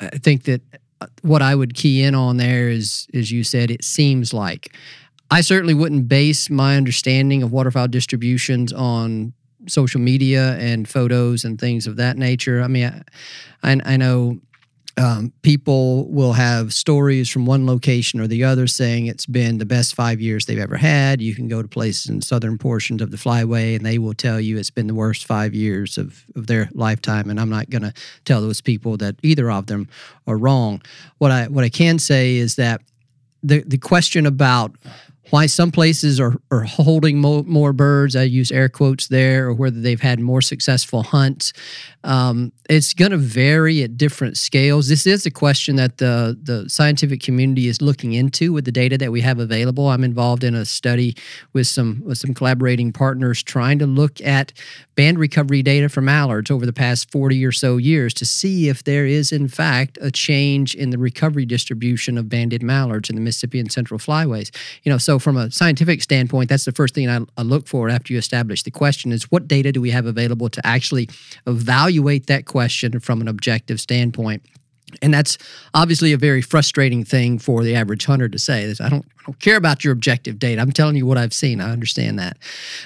Speaker 4: i think that what I would key in on there is, as you said, it seems like. I certainly wouldn't base my understanding of waterfowl distributions on social media and photos and things of that nature. I mean, I, I know um, people will have stories from one location or the other saying it's been the best five years they've ever had. You can go to places in southern portions of the flyway and they will tell you it's been the worst five years of, of their lifetime. And I'm not going to tell those people that either of them are wrong. What I what I can say is that the the question about why some places are, are holding more, more birds, I use air quotes there, or whether they've had more successful hunts. Um, it's going to vary at different scales. This is a question that the, the scientific community is looking into with the data that we have available. I'm involved in a study with some with some collaborating partners trying to look at band recovery data from mallards over the past 40 or so years to see if there is in fact a change in the recovery distribution of banded mallards in the Mississippi and Central flyways. You know, so from a scientific standpoint, that's the first thing I, I look for after you establish the question is what data do we have available to actually evaluate that question from an objective standpoint. And that's obviously a very frustrating thing for the average hunter to say. I don't, I don't care about your objective data. I'm telling you what I've seen. I understand that.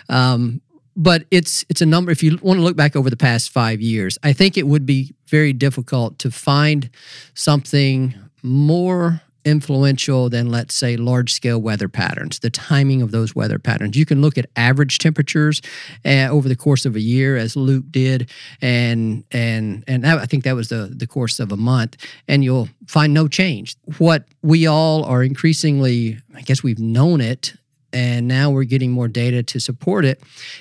Speaker 4: Um, but it's it's a number if you want to look back over the past 5 years i think it would be very difficult to find something more influential than, let's say, large scale weather patterns, the timing of those weather patterns. You can look at average temperatures uh, over the course of a year, as Luke did, and and and that, I think that was the the course of a month, and you'll find no change. What we all are increasingly, I guess, we've known it, and now we're getting more data to support it,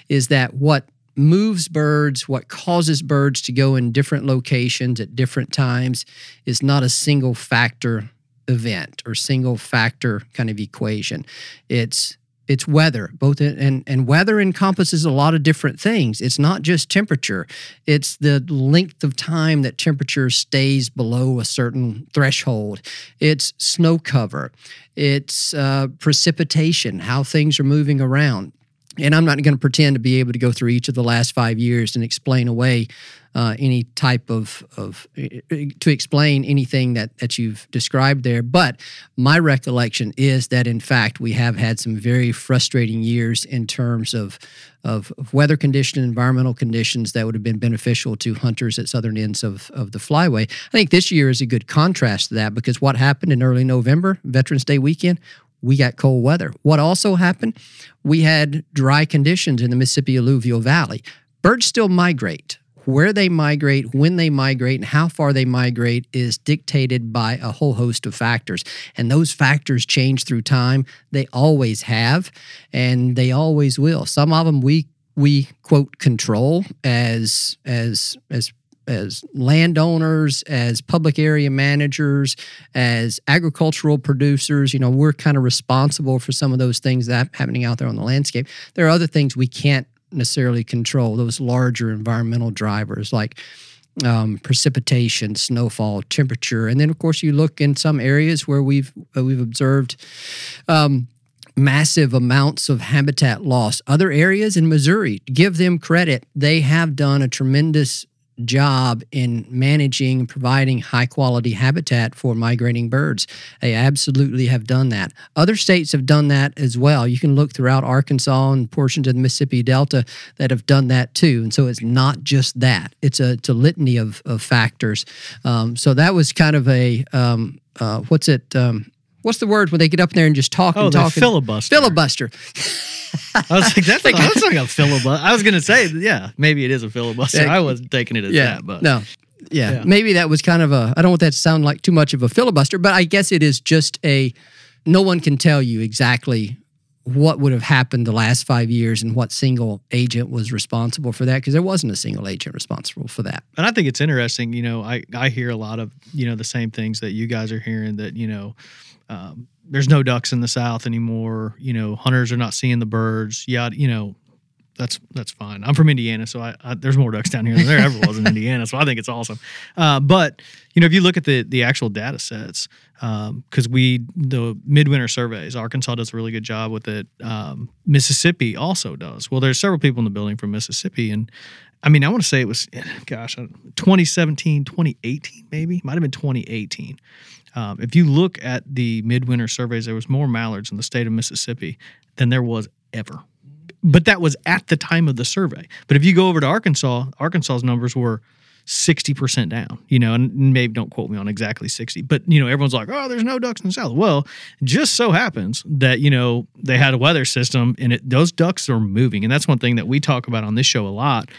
Speaker 4: is that what moves birds, what causes birds to go in different locations at different times, is not a single factor event or single factor kind of equation. It's it's weather both in, and and weather encompasses a lot of different things. It's not just temperature. It's the length of time that temperature stays below a certain threshold. It's snow cover. It's uh, precipitation how things are moving around and I'm not going to pretend to be able to go through each of the last five years and explain away uh, any type of, of to explain anything that, that you've described there. But my recollection is that in fact we have had some very frustrating years in terms of of, weather conditions, environmental conditions that would have been beneficial to hunters at southern ends of, of the flyway. I think this year is a good contrast to that because what happened in early November, Veterans Day weekend, we got cold weather. What also happened? We had dry conditions in the Mississippi alluvial valley. Birds still migrate. Where they migrate, when they migrate, and how far they migrate is dictated by a whole host of factors. And those factors change through time. They always have, and they always will. Some of them we we quote control as as as as landowners, as public area managers, as agricultural producers, you know, we're kind of responsible for some of those things that happening out there on the landscape. There are other things we can't necessarily control, those larger environmental drivers like um, precipitation, snowfall, temperature, and then of course you look in some areas where we've uh, we've observed. Um, massive amounts of habitat loss. Other areas in Missouri, give them credit, they have done a tremendous job in managing and providing high quality habitat for migrating birds. They absolutely have done that. Other states have done that as well. You can look throughout Arkansas and portions of the Mississippi Delta that have done that too. And so it's not just that, it's a, it's a litany of, of factors. Um, so that was kind of a, um, uh, what's it? Um, what's the word when they get up there and just talk
Speaker 1: oh,
Speaker 4: and talk?
Speaker 1: Filibuster.
Speaker 4: Filibuster.
Speaker 1: I was like, that's, like, that's like a filibuster. I was going to say, yeah, maybe it is a filibuster. I wasn't taking it as
Speaker 4: yeah,
Speaker 1: that, but
Speaker 4: no. Yeah,
Speaker 1: Yeah.
Speaker 4: maybe that was kind of a. I don't want that to sound like too much of a filibuster, but I guess it is just a. No one can tell you exactly what would have happened the last five years and what single agent was responsible for that because there wasn't a single agent responsible for that.
Speaker 1: and I think it's interesting. You know, I I hear a lot of you know the same things that you guys are hearing that you know. Um, there's no ducks in the south anymore. You know, hunters are not seeing the birds. Yeah, you know, that's that's fine. I'm from Indiana, so I, I there's more ducks down here than there ever was in Indiana. So I think it's awesome. Uh, but you know, if you look at the the actual data sets, because we the midwinter surveys, Arkansas does a really good job with it. Um, Mississippi also does. Well, there's several people in the building from Mississippi, and I mean, I want to say it was, gosh, 2017, 2018, maybe might have been 2018. Um, if you look at the midwinter surveys, there was more mallards in the state of Mississippi than there was ever. But that was at the time of the survey. But if you go over to Arkansas, Arkansas's numbers were 60% down, you know, and maybe don't quote me on exactly 60, but, you know, everyone's like, oh, there's no ducks in the South. Well, just so happens that, you know, they had a weather system and it, those ducks are moving. And that's one thing that we talk about on this show a lot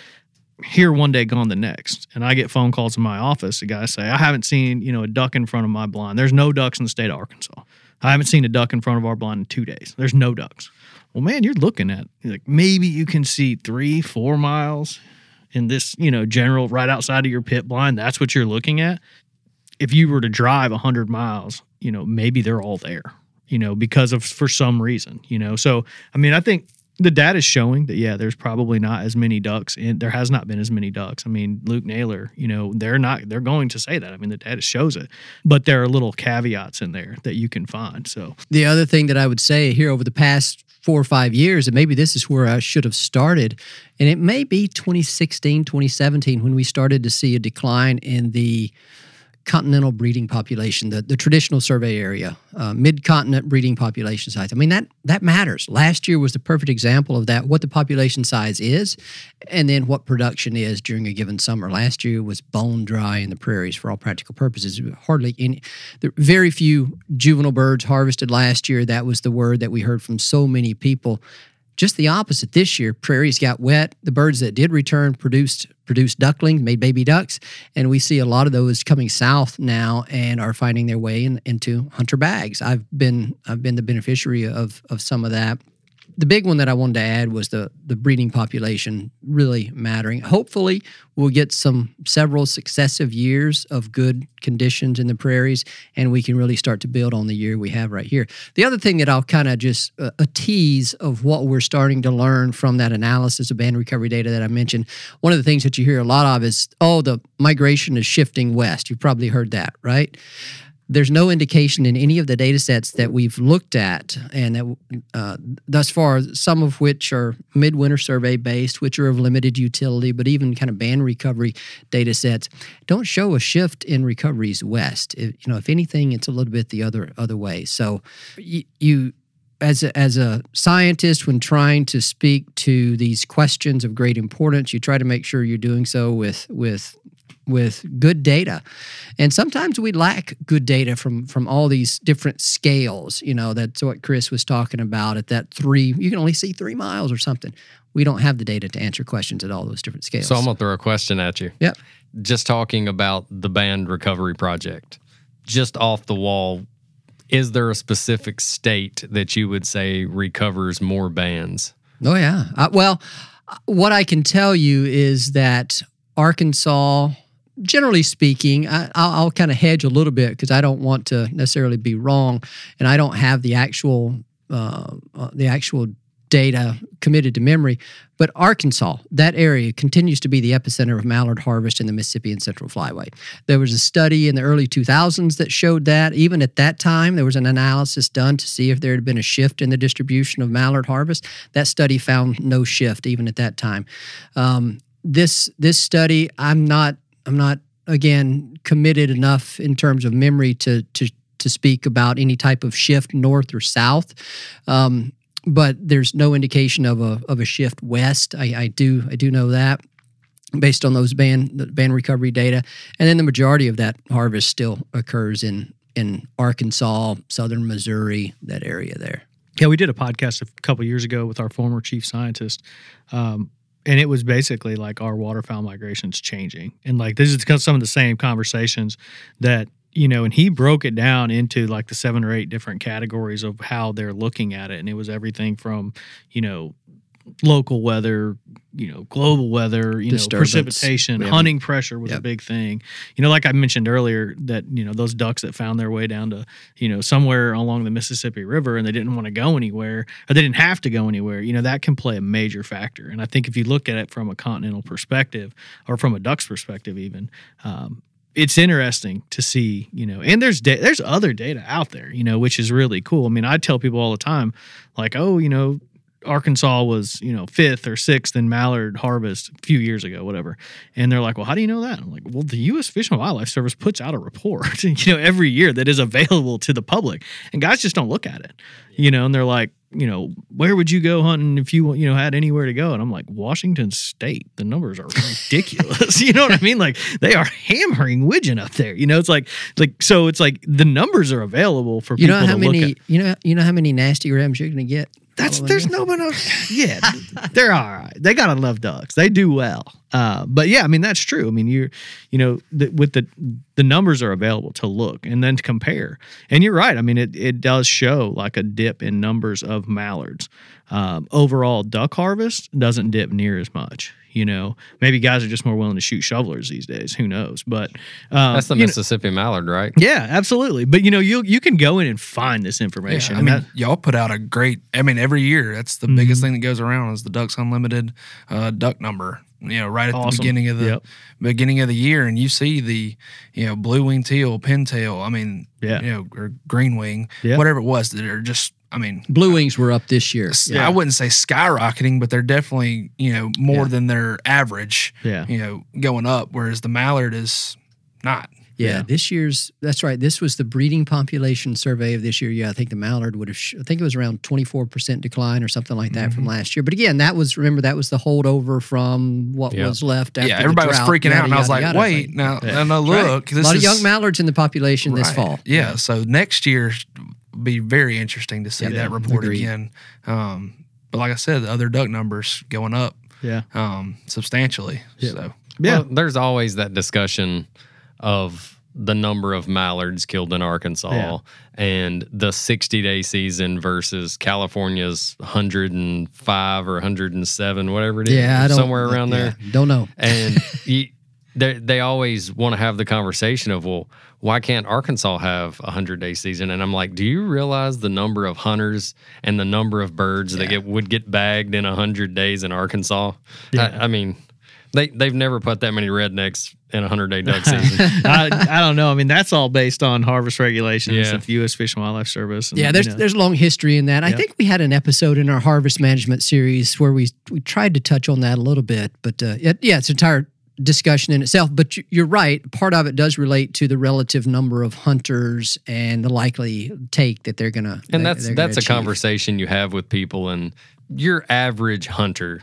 Speaker 1: here one day, gone the next. And I get phone calls in my office. The guys say, I haven't seen, you know, a duck in front of my blind. There's no ducks in the state of Arkansas. I haven't seen a duck in front of our blind in two days. There's no ducks. Well, man, you're looking at like maybe you can see three, four miles in this, you know, general right outside of your pit blind. That's what you're looking at. If you were to drive 100 miles, you know, maybe they're all there, you know, because of for some reason, you know. So, I mean, I think the data is showing that yeah, there's probably not as many ducks, and there has not been as many ducks. I mean, Luke Naylor, you know, they're not they're going to say that. I mean, the data shows it, but there are little caveats in there that you can find. So
Speaker 4: The other thing that I would say here over the past four or five years, and maybe this is where I should have started, and it may be 2016, 2017 when we started to see a decline in the continental breeding population, the, the traditional survey area, uh, mid continent breeding population size. I mean, that, that matters. Last year was the perfect example of that, what the population size is, and then what production is during a given summer. Last year was bone dry in the prairies for all practical purposes. Hardly any, there very few juvenile birds harvested last year. That was the word that we heard from so many people. Just the opposite this year. Prairies got wet. The birds that did return produced produced ducklings, made baby ducks, and we see a lot of those coming south now and are finding their way in, into hunter bags. I've been I've been the beneficiary of of some of that the big one that I wanted to add was the the breeding population really mattering. Hopefully, we'll get some several successive years of good conditions in the prairies, and we can really start to build on the year we have right here. The other thing that I'll kind of just uh, a tease of what we're starting to learn from that analysis of band recovery data that I mentioned. One of the things that you hear a lot of is, oh, the migration is shifting west. You've probably heard that, right? There's no indication in any of the data sets that we've looked at, and that, uh, thus far, some of which are midwinter survey based, which are of limited utility, but even kind of band recovery data sets don't show a shift in recoveries west. If, you know, if anything, it's a little bit the other other way. So you, you as a, as a scientist, when trying to speak to these questions of great importance, you try to make sure you're doing so with with with good data. And sometimes we lack good data from from all these different scales. You know, that's what Chris was talking about at that three, you can only see three miles or something. We don't have the data to answer questions at all those different scales.
Speaker 3: So I'm gonna throw a question at you.
Speaker 4: Yep.
Speaker 3: Just talking about the band recovery project. Just off the wall, is there a specific state that you would say recovers more bands?
Speaker 4: Oh yeah. Uh, well, what I can tell you is that Arkansas, generally speaking, I, will kind of hedge a little bit because I don't want to necessarily be wrong, and I don't have the actual uh, uh, the actual data committed to memory. But Arkansas, that area continues to be the epicenter of mallard harvest in the Mississippi and Central Flyway. There was a study in the early 2000s that showed that. Even at that time, there was an analysis done to see if there had been a shift in the distribution of mallard harvest. That study found no shift even at that time. Um, this this study, I'm not I'm not again committed enough in terms of memory to to to speak about any type of shift north or south. Um, but there's no indication of a of a shift west. I, I do I do know that based on those band band recovery data, and then the majority of that harvest still occurs in in Arkansas, southern Missouri, that area there.
Speaker 1: Yeah, we did a podcast a couple years ago with our former chief scientist um, and it was basically like our waterfowl migrations changing. And like this is some of the same conversations that you know and he broke it down into like the seven or eight different categories of how they're looking at it. And it was everything from you know local weather, you know, global weather, you know, precipitation, hunting pressure was yep. a big thing. You know, like I mentioned earlier, that you know those ducks that found their way down to you know somewhere along the Mississippi River and they didn't want to go anywhere or they didn't have to go anywhere. You know, that can play a major factor. And I think if you look at it from a continental perspective or from a duck's perspective, even. Um, it's interesting to see, you know, and there's da- there's other data out there, you know, which is really cool. I mean, I tell people all the time, like, oh, you know, Arkansas was, you know, fifth or sixth in mallard harvest a few years ago, whatever. And they're like, well, how do you know that? I'm like, well, the U.S. Fish and Wildlife Service puts out a report, you know, every year that is available to the public. And guys just don't look at it, you know, and they're like, you know, where would you go hunting if you, you know, had anywhere to go? And I'm like, Washington State, the numbers are ridiculous. you know what I mean? Like they are hammering widgeon up there. You know, it's like, like, so it's like the numbers are available for
Speaker 4: you
Speaker 1: people
Speaker 4: know how
Speaker 1: many,
Speaker 4: You know, you know how many nasty rams you're going to get
Speaker 1: that's there's no one. else. Yeah, they're all right. They gotta love dogs. They do well. Uh, but yeah, I mean that's true. I mean you you know the, with the the numbers are available to look and then to compare. And you're right. I mean it it does show like a dip in numbers of mallards. Um, overall, duck harvest doesn't dip near as much. You know, maybe guys are just more willing to shoot shovelers these days. Who knows? But
Speaker 3: um, that's the Mississippi know, mallard, right?
Speaker 1: Yeah, absolutely. But you know, you you can go in and find this information.
Speaker 2: Yeah, I mean, that, y'all put out a great. I mean, every year that's the mm-hmm. biggest thing that goes around is the Ducks Unlimited uh, duck number. You know, right at awesome. the beginning of the yep. beginning of the year, and you see the you know blue wing teal, pintail. I mean, yeah, you know, or green wing, yep. whatever it was that are just I mean,
Speaker 4: blue wings were up this year.
Speaker 2: Yeah. I wouldn't say skyrocketing, but they're definitely you know more yeah. than their average.
Speaker 1: Yeah,
Speaker 2: you know, going up. Whereas the mallard is not.
Speaker 4: Yeah,
Speaker 1: Yeah.
Speaker 4: this year's that's right. This was the breeding population survey of this year. Yeah, I think the mallard would have. sh- I think it was around twenty four percent decline or something like that from
Speaker 2: Mm-hmm.
Speaker 4: last year. But again, that was remember that was the holdover from what
Speaker 3: Yeah.
Speaker 4: was left. After
Speaker 2: yeah,
Speaker 4: the
Speaker 2: everybody was
Speaker 4: drought,
Speaker 2: freaking out,
Speaker 4: yada,
Speaker 2: and I was like,
Speaker 4: yada.
Speaker 2: "Wait, now, now, now
Speaker 4: Right.
Speaker 2: look,
Speaker 4: a lot
Speaker 2: is
Speaker 4: of young mallards in the population this fall.
Speaker 2: Yeah, so next year will be very interesting to see
Speaker 4: Yeah,
Speaker 2: that report
Speaker 4: agreed.
Speaker 2: again. Um, but like I said, the other duck numbers going up
Speaker 1: Yeah.
Speaker 2: um, substantially. So
Speaker 1: Yeah.
Speaker 3: Well, there's always that discussion of the number of mallards killed in Arkansas
Speaker 1: Yeah.
Speaker 3: and the 60 day season versus California's 105 or 107, whatever it is,
Speaker 4: Yeah, I don't
Speaker 3: somewhere around
Speaker 4: yeah,
Speaker 3: there.
Speaker 4: Don't know.
Speaker 3: And you, they, they always want to have the conversation of, well, why can't Arkansas have a 100 day season? And I'm like, do you realize the number of hunters and the number of birds that get, would get bagged in 100 days in Arkansas? I, I mean, they, they've never put that many rednecks in a 100 day duck season.
Speaker 1: I, I don't know. I mean, that's all based on harvest regulations
Speaker 3: Yeah.
Speaker 1: of the U.S. Fish and Wildlife Service. and,
Speaker 4: Yeah, there's
Speaker 1: you know.
Speaker 4: there's a long history in that. I think we had an episode in our harvest management series where we we tried to touch on that a little bit, but uh, it, yeah, it's entire discussion in itself. But you- you're right. Part of it does relate to the relative number of hunters and the likely take that they're gonna.
Speaker 3: and
Speaker 4: they-
Speaker 3: that's
Speaker 4: gonna
Speaker 3: that's a
Speaker 4: achieve.
Speaker 3: conversation you have with people and your average hunter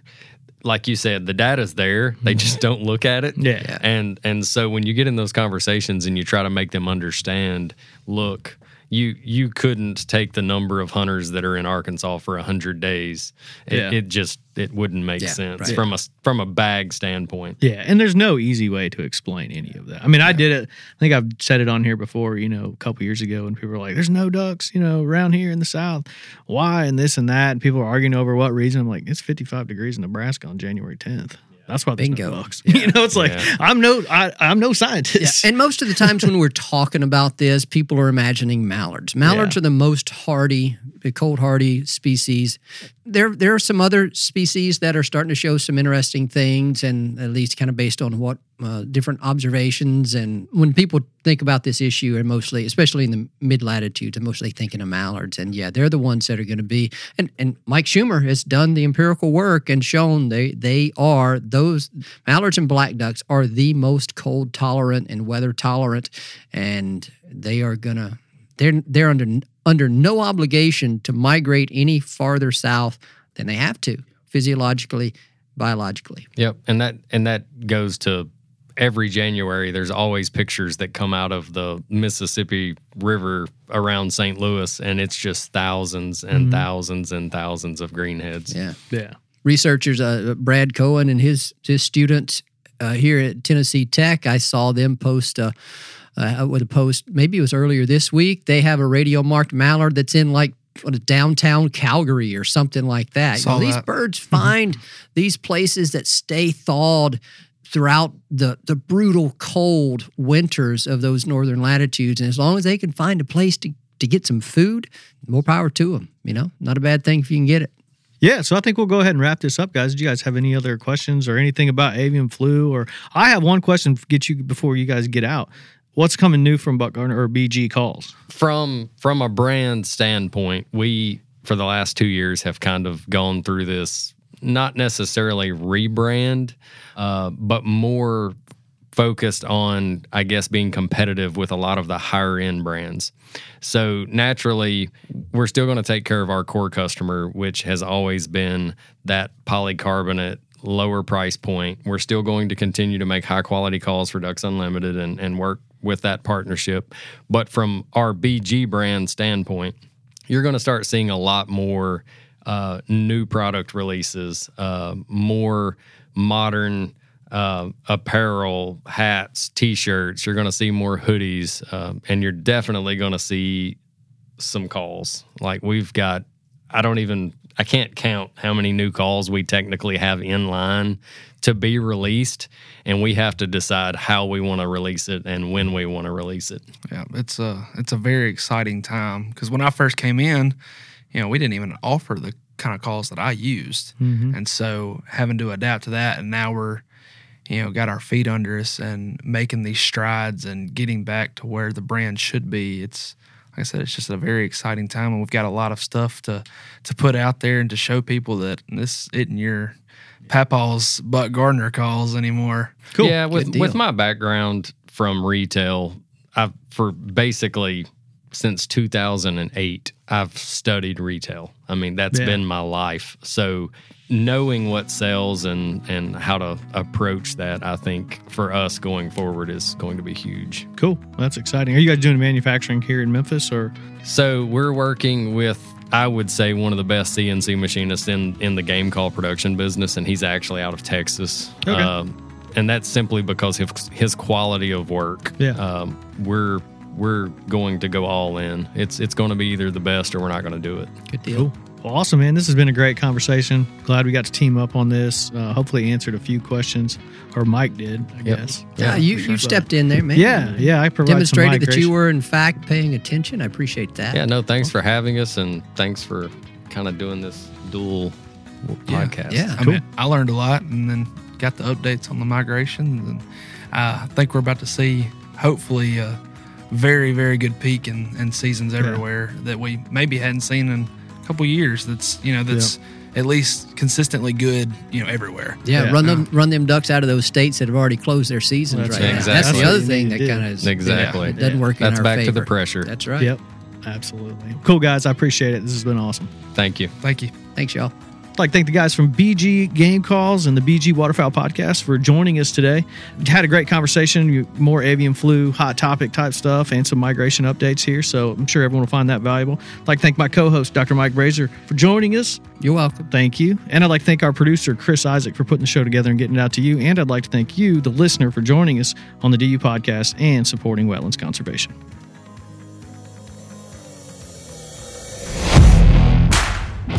Speaker 3: like you said the data's there they mm-hmm. just don't look at it
Speaker 1: Yeah.
Speaker 3: and and so when you get in those conversations and you try to make them understand look you you couldn't take the number of hunters that are in Arkansas for 100 days it,
Speaker 1: Yeah.
Speaker 3: it just it wouldn't make
Speaker 4: Yeah,
Speaker 3: sense
Speaker 4: right.
Speaker 3: from a from a bag standpoint
Speaker 1: Yeah, and there's no easy way to explain any of that. I mean, I did it. I think I've said it on here before. You know, a couple years ago, and people were like, "There's no ducks," you know, around here in the South. Why and this and that, and people are arguing over what reason. I'm like, it's 55 degrees in Nebraska on January 10th. That's why there's
Speaker 4: Bingo.
Speaker 1: no ducks. you know, it's like
Speaker 3: Yeah.
Speaker 1: I'm no, I, I'm no scientist.
Speaker 4: And most of the times when we're talking about this, people are imagining mallards. Mallards
Speaker 1: Yeah.
Speaker 4: are the most hardy, the cold hardy species. There, there are some other species that are starting to show some interesting things, and at least kind of based on what uh, different observations. And when people think about this issue, and mostly, especially in the mid latitudes, are mostly thinking of mallards. And yeah, they're the ones that are going to be. And and Mike Schummer has done the empirical work and shown they they are those mallards and black ducks are the most cold tolerant and weather tolerant, and they are gonna they're they're under under no obligation to migrate any farther south than they have to physiologically, biologically.
Speaker 3: Yep, and that and that goes to every January. There's always pictures that come out of the Mississippi River around St. Louis, and it's just thousands and
Speaker 4: Mhm.
Speaker 3: thousands and thousands of greenheads.
Speaker 4: Yeah.
Speaker 1: yeah.
Speaker 4: researchers, uh, Brad Cohen and his his students uh, here at Tennessee Tech. I saw them post uh, uh, with a post. Maybe it was earlier this week. They have a radio marked mallard that's in like what, downtown Calgary or something like that. You know, these
Speaker 2: that.
Speaker 4: birds find these places that stay thawed throughout the the brutal cold winters of those northern latitudes and as long as they can find a place to to get some food more power to them you know not a bad thing if you can get it
Speaker 1: Yeah, so I think we'll go ahead and wrap this up, guys. Do you guys have any other questions or anything about avian flu? Or I have one question to get you before you guys get out. What's coming new from Buck Gardner or BG calls?
Speaker 3: From from a brand standpoint, we for the last two years have kind of gone through this not necessarily rebrand, uh, but more focused on, I guess, being competitive with a lot of the higher end brands. So naturally, we're still going to take care of our core customer, which has always been that polycarbonate lower price point. We're still going to continue to make high quality calls for Ducks Unlimited and, and work with that partnership. But from our BG brand standpoint, you're going to start seeing a lot more uh, new product releases, uh, more modern uh, apparel, hats, t-shirts. You're going to see more hoodies, um, and you're definitely going to see some calls. Like we've got, I don't even, I can't count how many new calls we technically have in line to be released, and we have to decide how we want to release it and when we want to release it.
Speaker 2: Yeah, it's a it's a very exciting time because when I first came in, you know, we didn't even offer the kind of calls that I used,
Speaker 1: Mhm.
Speaker 2: and so having to adapt to that, and now we're, you know, got our feet under us and making these strides and getting back to where the brand should be. It's like I said, it's just a very exciting time, and we've got a lot of stuff to to put out there and to show people that this isn't your Papaw's Buck Gardner calls anymore. Cool.
Speaker 3: Yeah, with with my background from retail, I've for basically since 2008 I've studied retail. I mean, that's
Speaker 1: Yeah.
Speaker 3: been my life. So knowing what sells and and how to approach that, I think for us going forward is going to be huge.
Speaker 1: Cool. That's exciting. Are you guys doing manufacturing here in Memphis or?
Speaker 3: So we're working with I would say one of the best CNC machinists in in the game call production business, and he's actually out of Texas.
Speaker 1: Okay.
Speaker 3: Um, and that's simply because of his quality of work.
Speaker 1: Yeah.
Speaker 3: Um, we're we're going to go all in. It's it's going to be either the best or we're not going to do it.
Speaker 4: Good deal.
Speaker 1: Cool. Well, awesome, man. This has been a great conversation. Glad we got to team up on this. Uh, hopefully, answered a few questions, or Mike did, I
Speaker 3: Yep.
Speaker 1: guess.
Speaker 4: Yeah, you, you stepped in there, man.
Speaker 1: Yeah, yeah. I provided
Speaker 4: Demonstrated
Speaker 1: some
Speaker 4: that you were, in fact, paying attention. I appreciate that.
Speaker 3: Yeah. No, thanks for having us, and thanks for kind of doing this dual podcast.
Speaker 4: Yeah.
Speaker 2: I
Speaker 1: Cool.
Speaker 2: mean, I learned a lot and then got the updates on the migrations. And uh, I think we're about to see, hopefully, a very, very good peak in, in seasons everywhere that we maybe hadn't seen in a couple years. That's, you know, that's at least consistently good, you know, everywhere.
Speaker 4: Yeah,
Speaker 1: Yeah.
Speaker 4: run them run them ducks out of those states that have already closed their seasons
Speaker 1: That's
Speaker 4: right
Speaker 3: right.
Speaker 4: now. That's
Speaker 3: Exactly.
Speaker 4: the other
Speaker 1: That's what you
Speaker 4: thing that kind of
Speaker 3: Exactly.
Speaker 4: it doesn't work
Speaker 3: That's
Speaker 4: in our
Speaker 3: back to the pressure.
Speaker 4: That's right.
Speaker 1: Yep, absolutely. Cool, guys. I appreciate it. This has been awesome.
Speaker 3: Thank you.
Speaker 2: Thank you.
Speaker 4: Thanks, y'all.
Speaker 1: I'd like to thank the guys from BG Game Calls and the BG Waterfowl Podcast for joining us today. Had a great conversation, more avian flu, hot topic type stuff, and some migration updates here. So I'm sure everyone will find that valuable. I'd like to thank my co host, Dr. Mike Brasher, for joining us.
Speaker 4: You're welcome.
Speaker 1: Thank you. And I'd like to thank our producer, Chris Isaac, for putting the show together and getting it out to you. And I'd like to thank you, the listener, for joining us on the DU Podcast and supporting wetlands conservation.